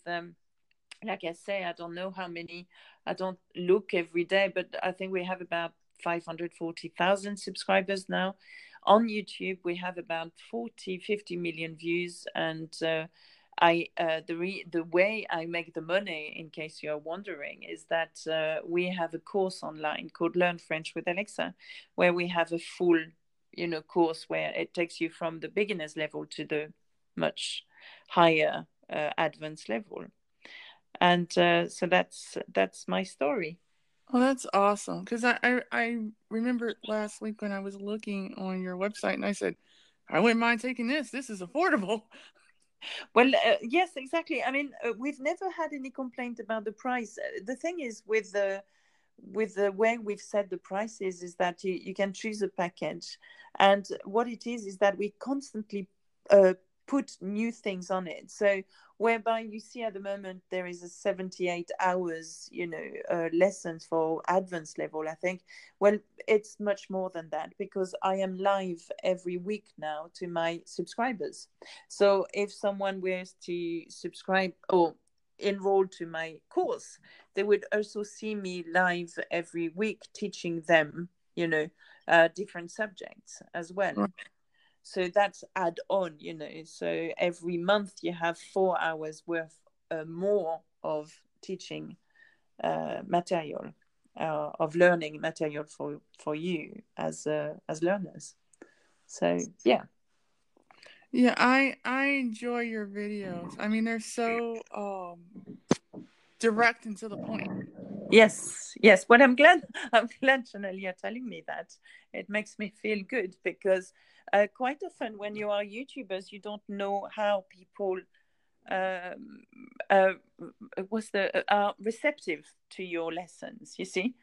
Like I say, I don't know how many I don't look every day, but I think we have about 540,000 subscribers now. On YouTube, we have about 40, 50 million views. And uh, I, uh, the, re- the way I make the money, in case you're wondering, is that uh, we have a course online called Learn French with Alexa, where we have a full, you know, course where it takes you from the beginner's level to the much higher uh, advanced level and uh, so that's that's my story. Well that's awesome. Because I, I, I remember last week when i was looking on your website and i said i wouldn't mind taking this. This is affordable. Well uh, yes exactly. I mean uh, we've never had any complaint about the price. Uh, the thing is with the with the way we've set the prices is that you, you can choose a package. And what it is is that we constantly uh, put new things on it. So whereby you see at the moment there is a 78 hours you know uh, lessons for advanced level i think. Well it's much more than that because i am live every week now to my subscribers. So if someone were to subscribe or enroll to my course they would also see me live every week teaching them you know uh, different subjects as well. Right so that's add on you know so every month you have four hours worth uh, more of teaching uh, material uh, of learning material for for you as uh, as learners So yeah. Yeah, I I enjoy your videos. I mean, they're so um direct and to the point. Yes, yes. But I'm glad I'm glad Chanel you're telling me that. It makes me feel good because uh, quite often when you are YouTubers, you don't know how people um, uh, was the uh, receptive to your lessons. You see,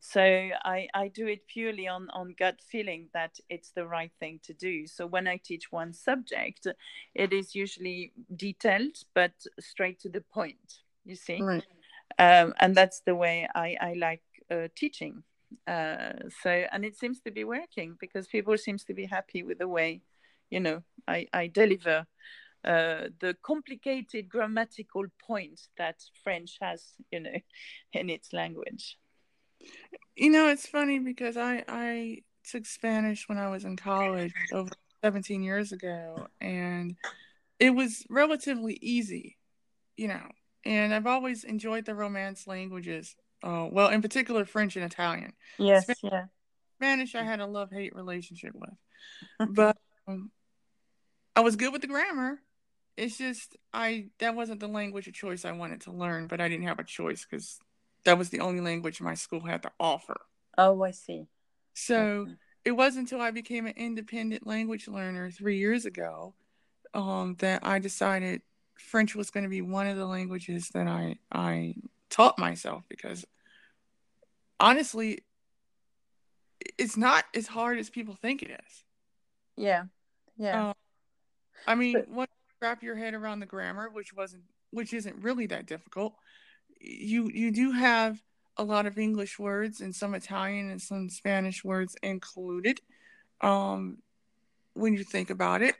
so I I do it purely on on gut feeling that it's the right thing to do. So when I teach one subject, it is usually detailed but straight to the point. You see, Right. Um, and that's the way I I like uh, teaching. Uh, so and it seems to be working because people seems to be happy with the way, you know, I I deliver uh, the complicated grammatical point that French has, you know, in its language. You know, it's funny because I I took Spanish when I was in college over 17 years ago, and it was relatively easy, you know. And I've always enjoyed the Romance languages. Uh, well, in particular, French and Italian. Yes, Spa- yeah, Spanish, I had a love hate relationship with, but um, I was good with the grammar. It's just I that wasn't the language of choice I wanted to learn, but I didn't have a choice because that was the only language my school had to offer. Oh, I see. So Okay. it wasn't until I became an independent language learner three years ago um, that I decided French was going to be one of the languages that I I taught myself because honestly, it's not as hard as people think it is. Yeah, yeah, Um, I mean, But- once you wrap your head around the grammar, which wasn't which isn't really that difficult, you you do have a lot of English words and some Italian and some Spanish words included. Um, when you think about it,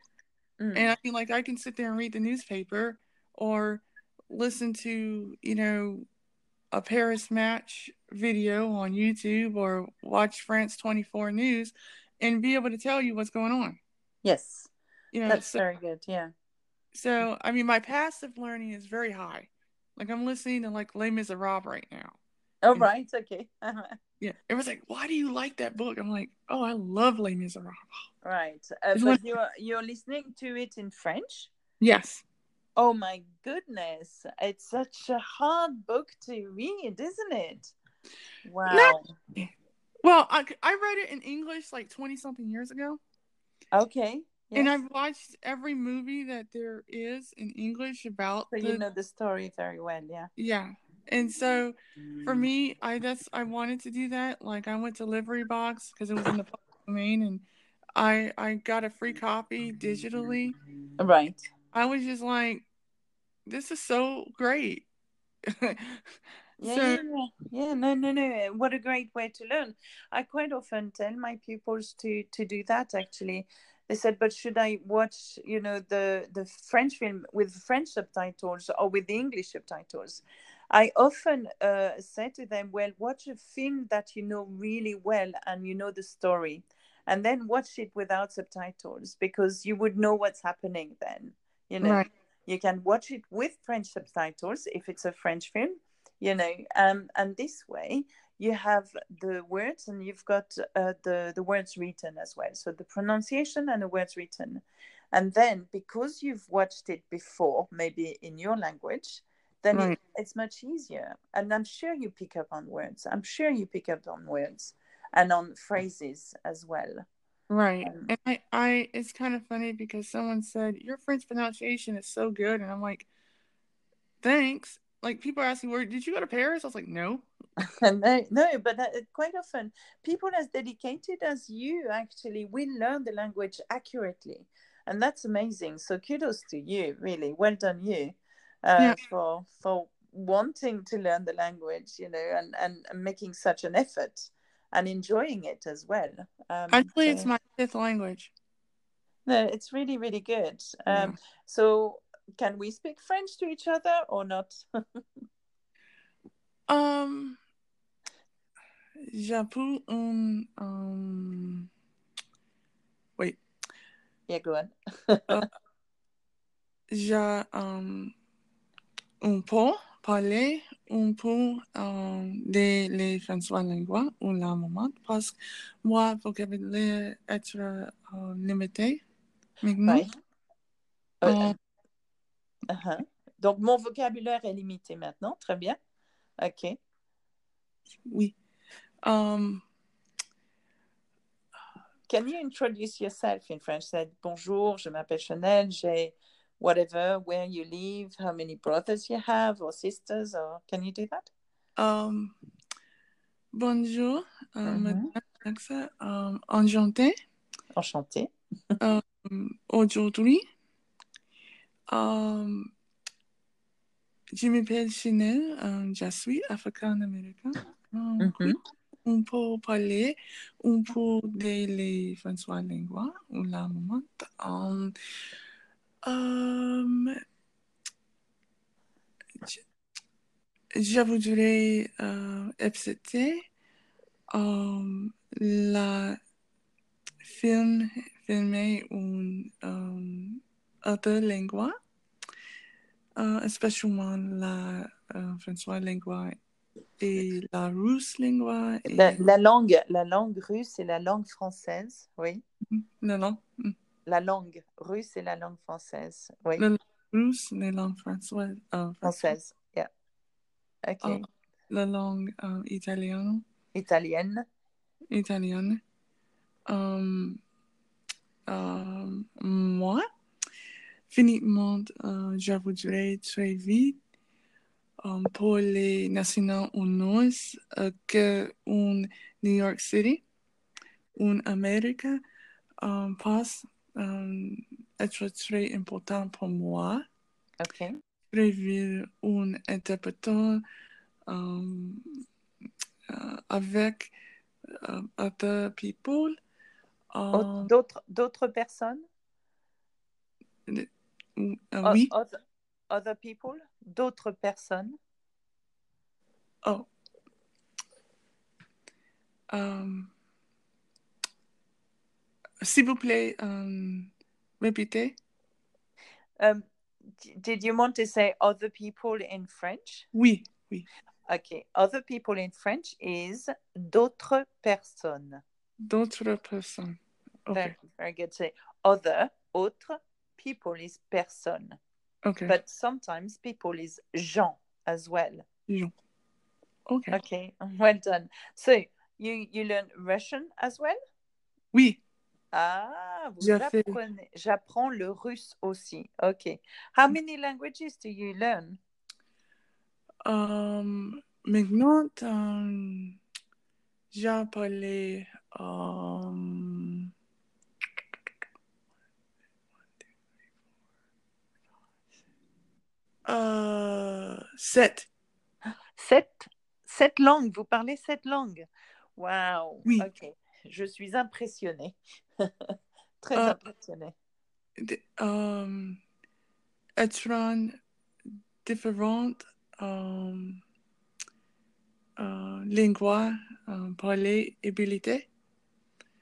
Mm. and I mean, like I can sit there and read the newspaper or listen to you know a Paris match video on YouTube or watch France 24 News and be able to tell you what's going on. yes, You know, that's so very good. Yeah. So, I mean, my passive learning is very high. Like, I'm listening to like Les Miserables right now. Oh, And- right. Okay. Yeah. Everyone's like, why do you like that book? I'm like, oh, I love Les Miserables. right. Uh, but you're you're listening to it in French. Yes. Oh my goodness! It's such a hard book to read, isn't it? Wow. Well, I, I read it in English like 20 something years ago. Okay. Yes. And I've watched every movie that there is in English about so the, you know the story very well. Yeah. yeah. And so for me, I that's I wanted to do that. Like I went to LibriVox because it was in the public domain, and I I got a free copy digitally. Right. I was just like, this is so great. Yeah, So- yeah, yeah, yeah. No, no, no. What a great way to learn. I quite often tell my pupils to to do that. Actually, they said, "But should I watch, you know, the the French film with French subtitles or with the English subtitles?" I often uh, say to them, "Well, watch a film that you know really well and you know the story, and then watch it without subtitles because you would know what's happening then. You know." Right. You can watch it with French subtitles if it's a French film, you know um, and this way you have the words and you've got uh, the the words written as well so the pronunciation and the words written and then because you've watched it before maybe in your language then Right. it, it's much easier and i'm sure you pick up on words i'm sure you pick up on words and on phrases as well Right. Um, And I, I it's kind of funny because someone said, Your French pronunciation is so good. And I'm like, Thanks. Like people are asking where did you go to Paris? I was like, No. no, no, but uh, quite often people as dedicated as you actually will learn the language accurately, and that's amazing. So kudos to you, really, well done you, uh, Yeah. for for wanting to learn the language, you know, and and, making such an effort and enjoying it as well. Um, Actually so- it's my fifth language. no, it's really really good. Yeah. Um, so can we speak French to each other or not? Um J'appuie un um wait. yeah, go on. J'ai um un peu parler un peu euh, de les François Langlois ou la moment parce que moi, vocabulaire être euh, limité maintenant. Ouais. Euh, Euh, uh-huh. Donc, mon vocabulaire est limité maintenant. Très bien. OK. oui. Um, Can you introduce yourself in French? Bonjour, je m'appelle Chanel, j'ai whatever, where you live, how many brothers you have or sisters, or can you do that? um, bonjour, euh, Mhm. madame Alexa. Um, enchantée. Enchanté. Um, Aujourd'hui, um, je m'appelle Chanel, um, je suis africaine-américaine. Um, oui, Mhm. on peut parler un peu de les François Langlois ou la moment. Um, je, voudrais euh, accepter um, la film filmer un um, autre langue, euh, spécialement la euh, François Langlois et la russe Langlois et La, la langue, la langue russe et la langue française, oui. la langue, La langue russe et la langue française, oui. la langue russe, la langue française, euh, Française, yeah. OK. Oh. la langue euh, italienne, Italienne. italienne. Um, euh, moi, finalement, euh, je voudrais très vite um, pour les Nations Unies euh, que un New York City, un Amérique, um, passe um, être très important pour moi. OK. prévu un interprétant um, euh, avec euh, other people. Au- Um, D'autres d'autres personnes? euh, oui, Other, other people? D'autres personnes? oh. Um, S'il vous plaît, um, répétez. Um, did you want to say other people in French? Oui, oui. Okay. Other people in French is d'autres personnes. D'autres personnes. Ok, Very, very good. Say other, autre, people is personne. ok. But sometimes people is gens as well. Jean. Ok. Okay. Well done. So you you learn Russian as well? Oui, Ah, vous apprenez. J'apprends le russe aussi. Okay. How many languages do you learn? Um, maintenant, um, j'ai parlé um, euh, sept. Sept, sept langues. Vous parlez sept langues. Wow. Oui. Ok. Je suis impressionnée. Très Euh, impressionnée. d- Um, être différentes um, uh, langues, um, parler, habilité.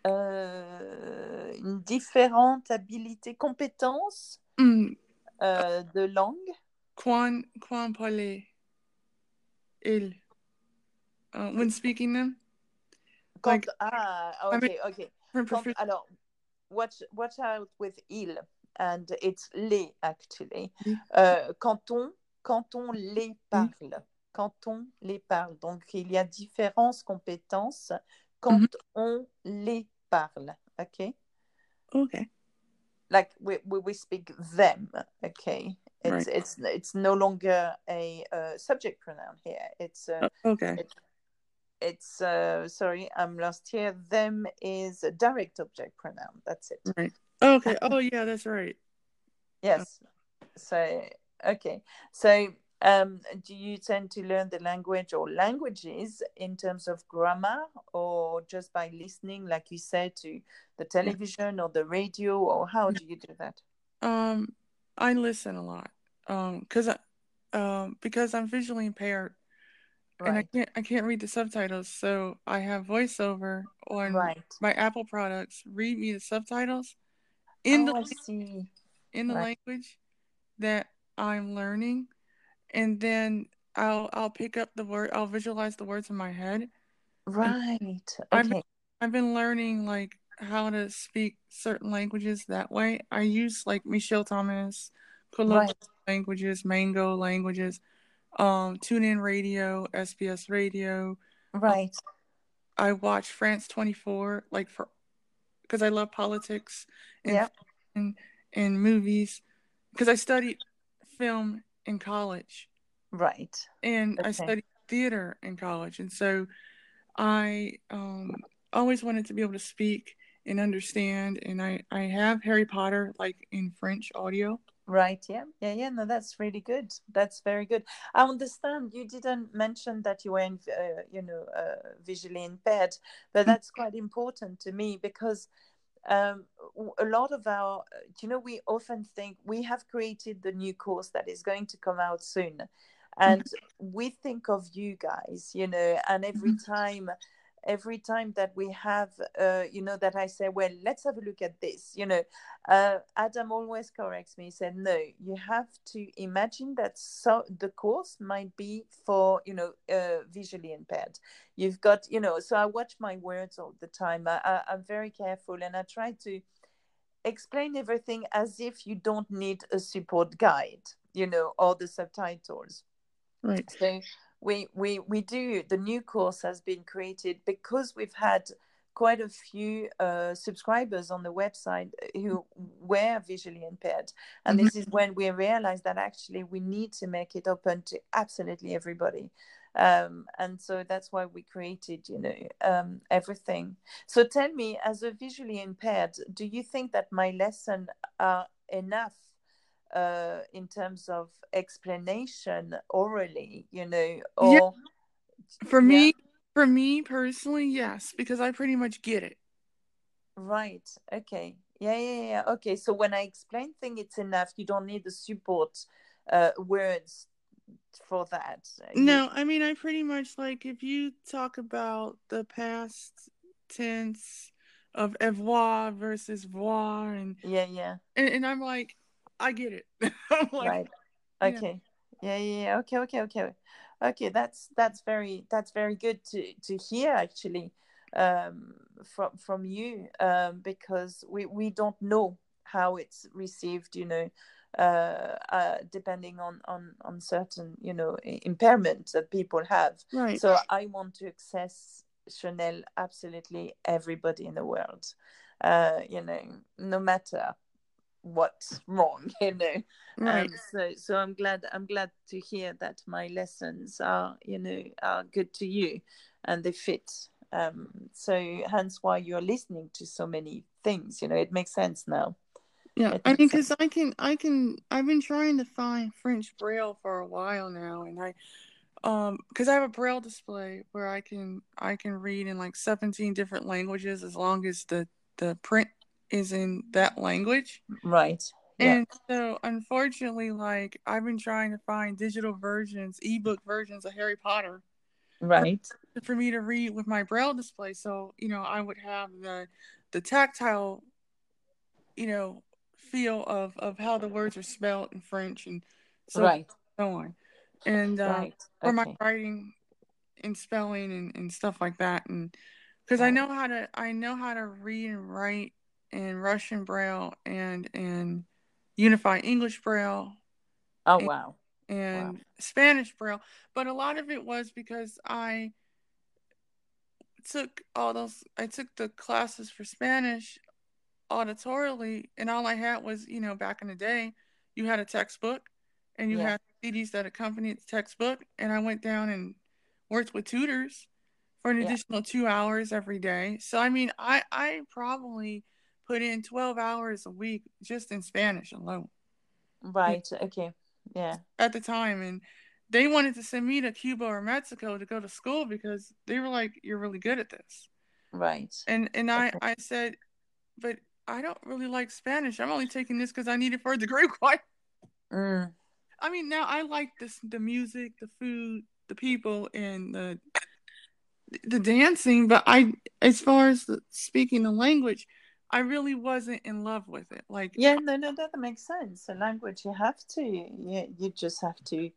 Euh, une différente habilité, compétence Mm, euh, de langue. Quan, quan parler, il. Uh, when speaking them? Quand, Like, ah, ok, ok. Quand- alors, watch, watch out with il, and it's les actually. Euh, quand on, quand on les parle, quand on les parle. Donc, il y a différentes compétences quand Mhm. on les parle. Ok? Okay. Like we, we, we speak them. Okay. It's Right. it's it's no longer a uh, subject pronoun here. It's uh, Uh, okay. it's uh, sorry, I'm lost here. Them is a direct object pronoun. That's it. Right. Okay. Oh yeah, that's right. Yes. So okay. So um, do you tend to learn the language or languages in terms of grammar, or just by listening, like you said, to the television or the radio, or how do you do that? Um, I listen a lot. Um, cause I, um, because I'm visually impaired and I can't I can't read the subtitles, so I have voiceover on Right. my Apple products. Read me the subtitles in oh, I the see. in the right. language that I'm learning, and then I'll I'll pick up the word. I'll visualize the words in my head. Right. I've Okay. I've been learning like how to speak certain languages that way. I use like Michel Thomas, colloquial Right. languages, Mango languages, um, TuneIn radio, SBS radio. Right. I watch France 24 like for because I love politics and Yeah. and, and movies because I studied film in college Right. and I studied theater in college and so I um always wanted to be able to speak and understand and I I have Harry Potter like in French audio. Right. Yeah. Yeah. Yeah. No, that's really good. That's very good. I understand you didn't mention that you were, in, uh, you know, uh, visually impaired, but that's quite important to me because um, a lot of our, you know, we often think we have created the new course that is going to come out soon, and we think of you guys, you know, and every time every time that we have uh, you know that i say well let's have a look at this you know uh, adam always corrects me. He said no you have to imagine that so the course might be for you know uh, visually impaired. You've got you know so i watch my words all the time. I, I, i'm very careful and i try to explain everything as if you don't need a support guide you know or the subtitles. Right. so we we we do the new course has been created because we've had quite a few uh, subscribers on the website who were visually impaired. And Mhm. this is when we realized that actually we need to make it open to absolutely everybody. Um, and so that's why we created you know um, everything. So tell me as a visually impaired do you think that my lesson are enough uh, in terms of explanation orally, you know, or Yeah. For Yeah. me, for me personally, yes, because I pretty much get it. right, okay, yeah, yeah, yeah, okay. So when I explain things, it's enough. You don't need the support uh, words for that. No, I mean I pretty much like if you talk about the past tense of avoir versus voir and yeah, yeah, and, and I'm like, I get it. Like, right. Okay. Yeah, yeah, yeah. Okay, okay, okay. Okay, that's that's very that's very good to to hear actually um from from you um because we we don't know how it's received, you know, uh, uh depending on on on certain, you know, impairments that people have. right. So I want to access Chanel absolutely everybody in the world. Uh, you know, no matter what's wrong, you know. right. Um, so so I'm glad I'm glad to hear that my lessons are you know are good to you and they fit. Um, so hence why you're listening to so many things. You know, it makes sense now. Yeah, I mean, because I can, I can, I've been trying to find French Braille for a while now, and I, um, because I have a Braille display where I can, I can read in like seventeen different languages as long as the the print is in that language. Right. Yeah. And so, unfortunately, like I've been trying to find digital versions, ebook versions of Harry Potter Right. for me to read with my braille display so you know i would have the the tactile you know feel of of how the words are spelled in french and so right. so on and uh, Right. for my writing and spelling and, and stuff like that and because i know how to i know how to read and write in russian braille and in unified english braille Oh and- wow. and Spanish Braille, but a lot of it was because I took all those, I took the classes for Spanish auditorially, and all I had was, you know, back in the day, you had a textbook and you Yeah. had CDs that accompanied the textbook, and I went down and worked with tutors for an Yeah. additional two hours every day. So, I mean, I, I probably put in 12 hours a week just in Spanish alone Right. Okay. Yeah. at the time and they wanted to send me to Cuba or Mexico to go to school because they were like you're really good at this. Right. And and I. I said but I don't really like Spanish. I'm only taking this cuz I need it for a degree requirement. Mm. I mean, now I like this the music, the food, the people and the the dancing, but I as far as the, speaking the language, I really wasn't in love with it. Like Yeah. No. No. That makes sense. The language you have to. You, you just have to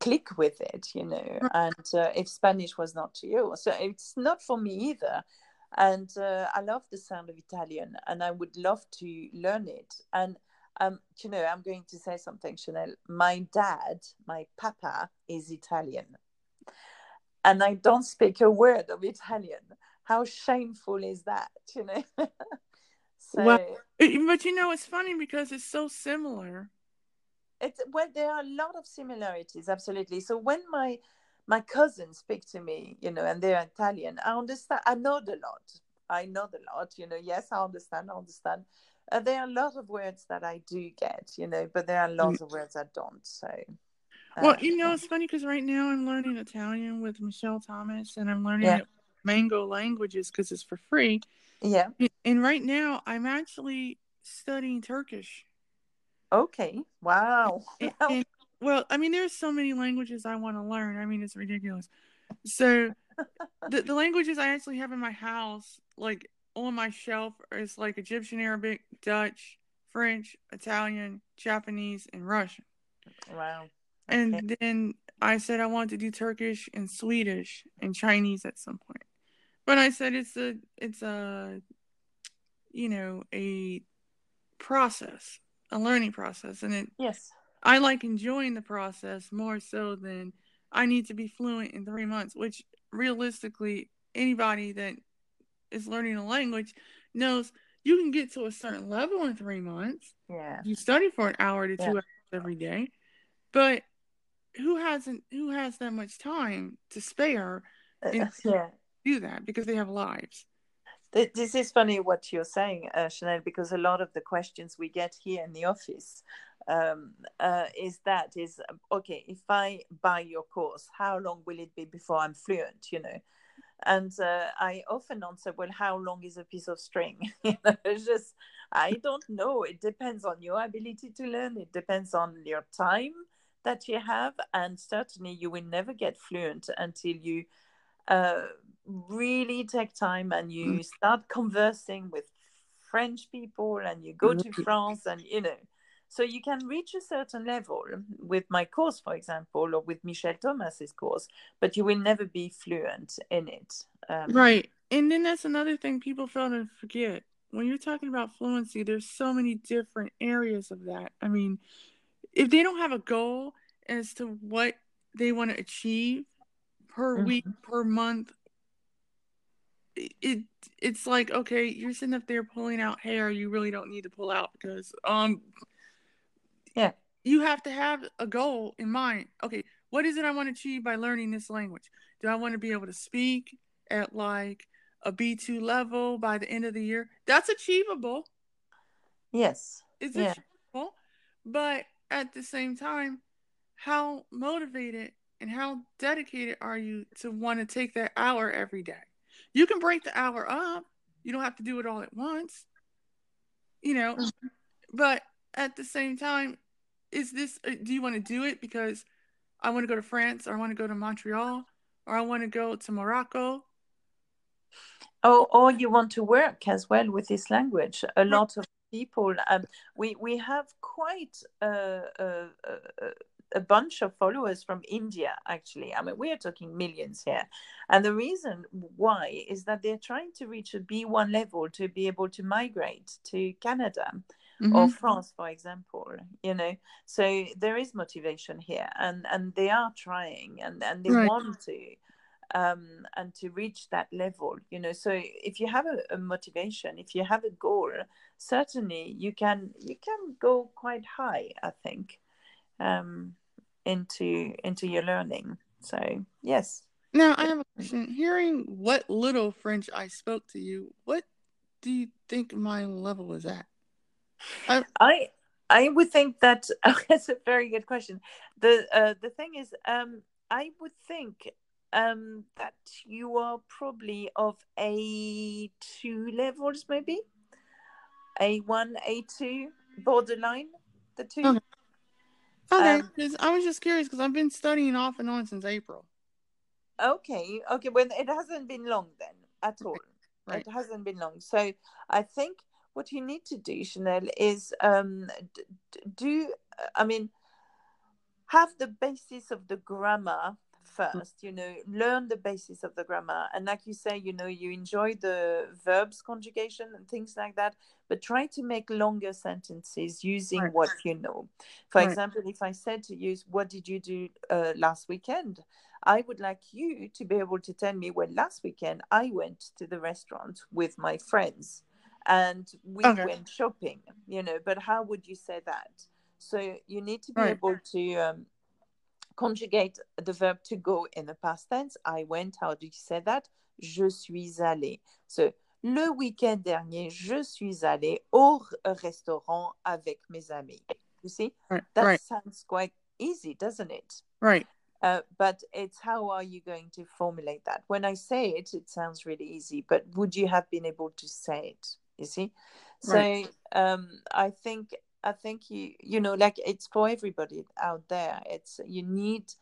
click with it, you know, and uh, if Spanish was not to you. So it's not for me either. And uh, I love the sound of Italian and I would love to learn it. And, um, you know, I'm going to say something, Chanel. My dad, my papa, is Italian. And I don't speak a word of Italian. How shameful is that, you know? so, well, but you know, it's funny because it's so similar. It's well there are a lot of similarities absolutely. So when my my cousins speak to me you know and they're italian i understand i know the lot. I know the lot you know. Yes i understand i understand. Uh, there are a lot of words that i do get you know but there are lots of words i don't so uh, well you know it's funny because right now i'm learning italian with michel thomas and i'm learning yeah. mango languages because it's for free yeah and right now i'm actually studying turkish Okay. Wow. And, and, well, I mean, there's so many languages I want to learn. I mean, it's ridiculous. So, the, the languages I actually have in my house, like on my shelf, is like Egyptian Arabic, Dutch, French, Italian, Japanese, and Russian. Wow. Okay. And then I said I want to do Turkish and Swedish and Chinese at some point. But I said it's a it's a you know a process a learning process. And it yes. I like enjoying the process more so than i need to be fluent in three months which realistically anybody that is learning a language knows you can get to a certain level in three months. Yeah. You study for an hour to two yeah. hours every day. But who hasn't who has that much time to spare uh, yeah. Do that because they have lives this is funny what you're saying, uh, Chanel, because a lot of the questions we get here in the office um, uh, is that is okay. If I buy your course, how long will it be before I'm fluent? You know, and uh, I often answer, well, how long is a piece of string? you know, it's just I don't know. It depends on your ability to learn. It depends on your time that you have, and certainly you will never get fluent until you uh, really take time and you mm. start conversing with French people and you go to France and you know so you can reach a certain level with my course for example or with Michel Thomas's course but you will never be fluent in it um, right and then that's another thing people fail to forget. When you're talking about fluency there's so many different areas of that. I mean if they don't have a goal as to what they want to achieve per mm-hmm. week per month it it's like okay you're sitting up there pulling out hair you really don't need to pull out because um yeah. you have to have a goal in mind. Okay what is it i want to achieve by learning this language? Do i want to be able to speak at like a b2 level by the end of the year? That's achievable. Yes. It's yeah. achievable but at the same time how motivated and how dedicated are you to want to take that hour every day you can break the hour up. You don't have to do it all at once. You know, mm-hmm. but at the same time, is this uh, do you want to do it because I want to go to France or I want to go to Montreal or I want to go to Morocco? Oh, or you want to work as well with this language. A lot of people, um, we we have quite a, a, a, a bunch of followers from India, actually. I mean, we are talking millions here. And the reason why is that they're trying to reach a B1 level to be able to migrate to Canada. Mm-hmm. or France, for example, you know. So there is motivation here, and and they are trying, and and they right. want to, um, and to reach that level, you know. So if you have a, a, motivation, if you have a goal, certainly you can you can go quite high. I think. Um, into into your learning. So yes. Now I have a question. Hearing what little French I spoke to you, what do you think my level is at? I I, I would think that oh, that's a very good question. The uh, the thing is, um, I would think um, that you are probably of A two levels, maybe A one, A two, borderline, the two. Okay. Okay, um, I was just curious because I've been studying off and on since April. Okay, okay. Well, it hasn't been long then at all. Right. It hasn't been long. So I think what you need to do, Chanel, is um, do. I mean, have the basis of the grammar first you know learn the basis of the grammar and like you say you know you enjoy the verbs conjugation and things like that but try to make longer sentences using Right. what you know for Right. example if i said to you what did you do uh, last weekend i would like you to be able to tell me well last weekend i went to the restaurant with my friends and we Okay. went shopping you know but how would you say that so you need to be Right. able to um, conjugate the verb to go in the past tense. I went, how do you say that? Je suis allé. So, le week-end dernier, je suis allé au restaurant avec mes amis. You see, Right. that Right. sounds quite easy, doesn't it? Right. Uh, but it's how are you going to formulate that? When I say it, it sounds really easy, but would you have been able to say it? You see, so Right. um, I think I think you you know like it's for everybody out there. It's you need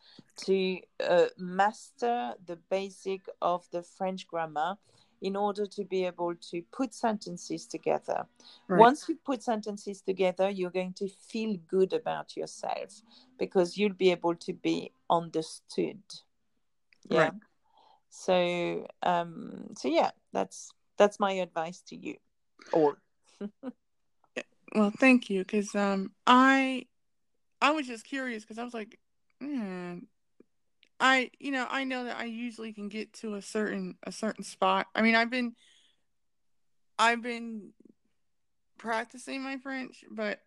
to uh, master the basic of the French grammar in order to be able to put sentences together. Right. Once you put sentences together, you're going to feel good about yourself because you'll be able to be understood. Yeah. Right. So um so yeah, that's that's my advice to you. All. Well, thank you, because um, I, I was just curious because I was like, I, you know, I know that I usually can get to a certain a certain spot. I mean, I've been, I've been practicing my French, but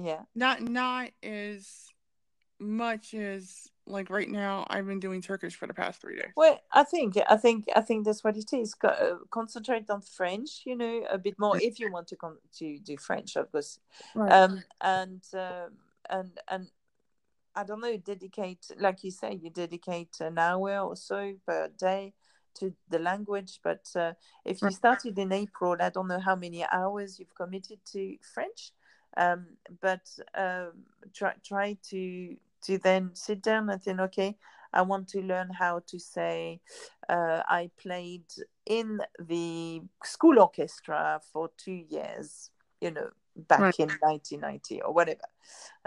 Yeah. not not as much as like right now. I've been doing Turkish for the past three days. Well, I think I think I think that's what it is. Uh, concentrate on French, you know, a bit more if you want to con- to do French, of course. Right. Um, and um, and and I don't know, dedicate like you say, you dedicate an hour or so per day to the language. But uh, if you started in April, I don't know how many hours you've committed to French. Um, but um, try try to to then sit down and think, okay, I want to learn how to say uh, I played in the school orchestra for two years, you know, back Right. in 1990 or whatever.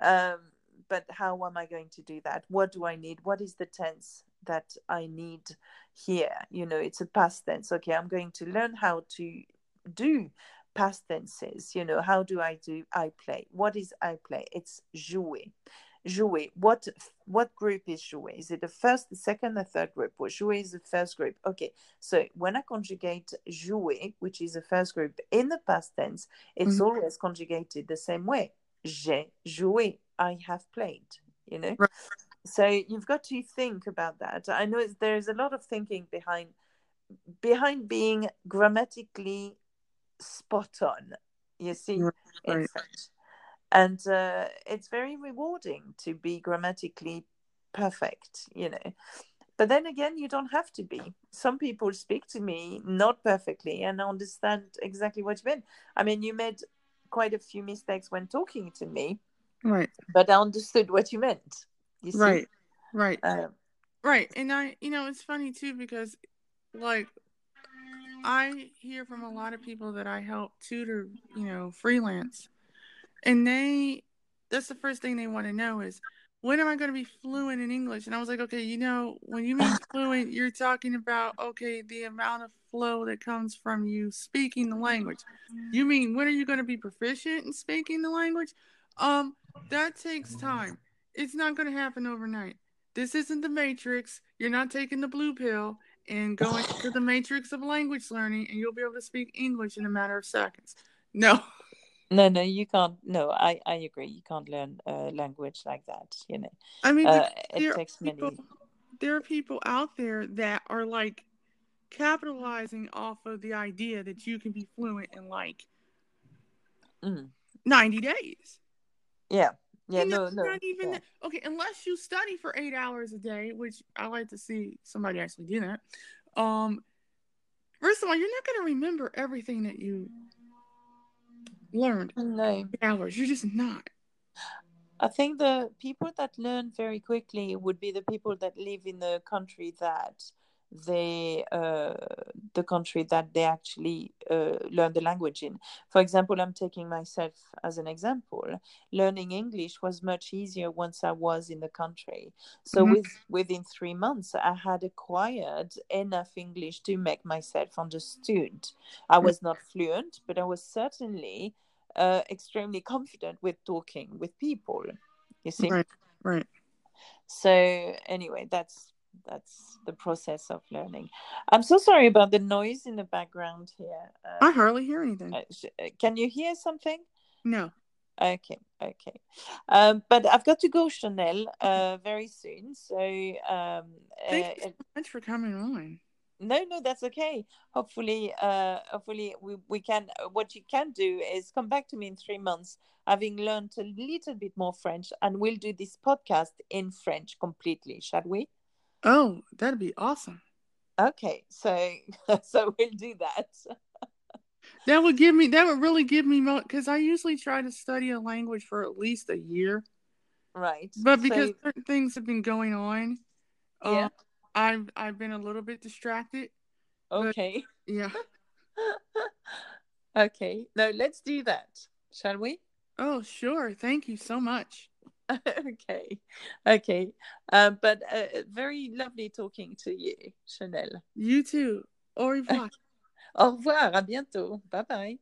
Um, but how am I going to do that? What do I need? What is the tense that I need here? You know, it's a past tense. Okay, I'm going to learn how to do past tenses. You know, how do I do I play? What is I play? It's jouer jouer. What what group is jouer? Is it the first, the second, the third group? Well, jouer is the first group. Okay, so when I conjugate jouer, which is the first group in the past tense, it's Mhm. always conjugated the same way. J'ai joué. I have played. You know. Right. So you've got to think about that. I know it's- there's a lot of thinking behind behind being grammatically spot on. You see, in Right. French and uh, it's very rewarding to be grammatically perfect you know but then again you don't have to be some people speak to me not perfectly and I understand exactly what you mean i mean you made quite a few mistakes when talking to me Right. but i understood what you meant you see Right. Right. uh, Right. And I, you know, it's funny too because, like, I hear from a lot of people that I help tutor, you know, freelance, and they, that's the first thing they want to know is, when am I going to be fluent in English? And I was like, okay, you know, when you mean fluent, you're talking about, okay, the amount of flow that comes from you speaking the language. You mean, when are you going to be proficient in speaking the language? Um, that takes time. It's not going to happen overnight. This isn't the Matrix. You're not taking the blue pill and going to the Matrix of language learning, and you'll be able to speak English in a matter of seconds. No. No no you can't no i i agree you can't learn a language like that you know I mean, uh, it takes are many people, there are people out there that are like capitalizing off of the idea that you can be fluent in like Mm. 90 days. yeah yeah And no no not even yeah. okay, unless you study for eight hours a day, which I like to see somebody actually do that. Um, first of all, you're not going to remember everything that you learned no hours. You're just not. I think the people that learn very quickly would be the people that live in the country that they uh, the country that they actually uh, learn the language in. For example, I'm taking myself as an example. Learning English was much easier once I was in the country. So Mhm. with within three months, I had acquired enough English to make myself understood. I was not fluent, but I was certainly uh, extremely confident with talking with people. You see. Right. Right. So anyway, that's that's the process of learning. I'm so sorry about the noise in the background here. I Uh, hardly hear anything. uh, uh, can you hear something? No. Okay, okay. Um, but I've got to go, Chanel, uh, very soon. So um, Thank uh, you so much for coming on. no, no, that's okay. Hopefully, uh, hopefully we, we can. What you can do is come back to me in three months, having learned a little bit more French, and we'll do this podcast in French completely. Shall we? Oh, that'd be awesome. Okay, so so we'll do that. That would give me that would really give me because I usually try to study a language for at least a year, Right. but because So, certain things have been going on, Yeah. um, I've I've been a little bit distracted. okay. Yeah. okay. No, let's do that. Shall we? Oh, sure. Thank you so much. okay. Okay. Um, but uh, very lovely talking to you, Chanel. You too. Au revoir. Au revoir. À bientôt. Bye bye.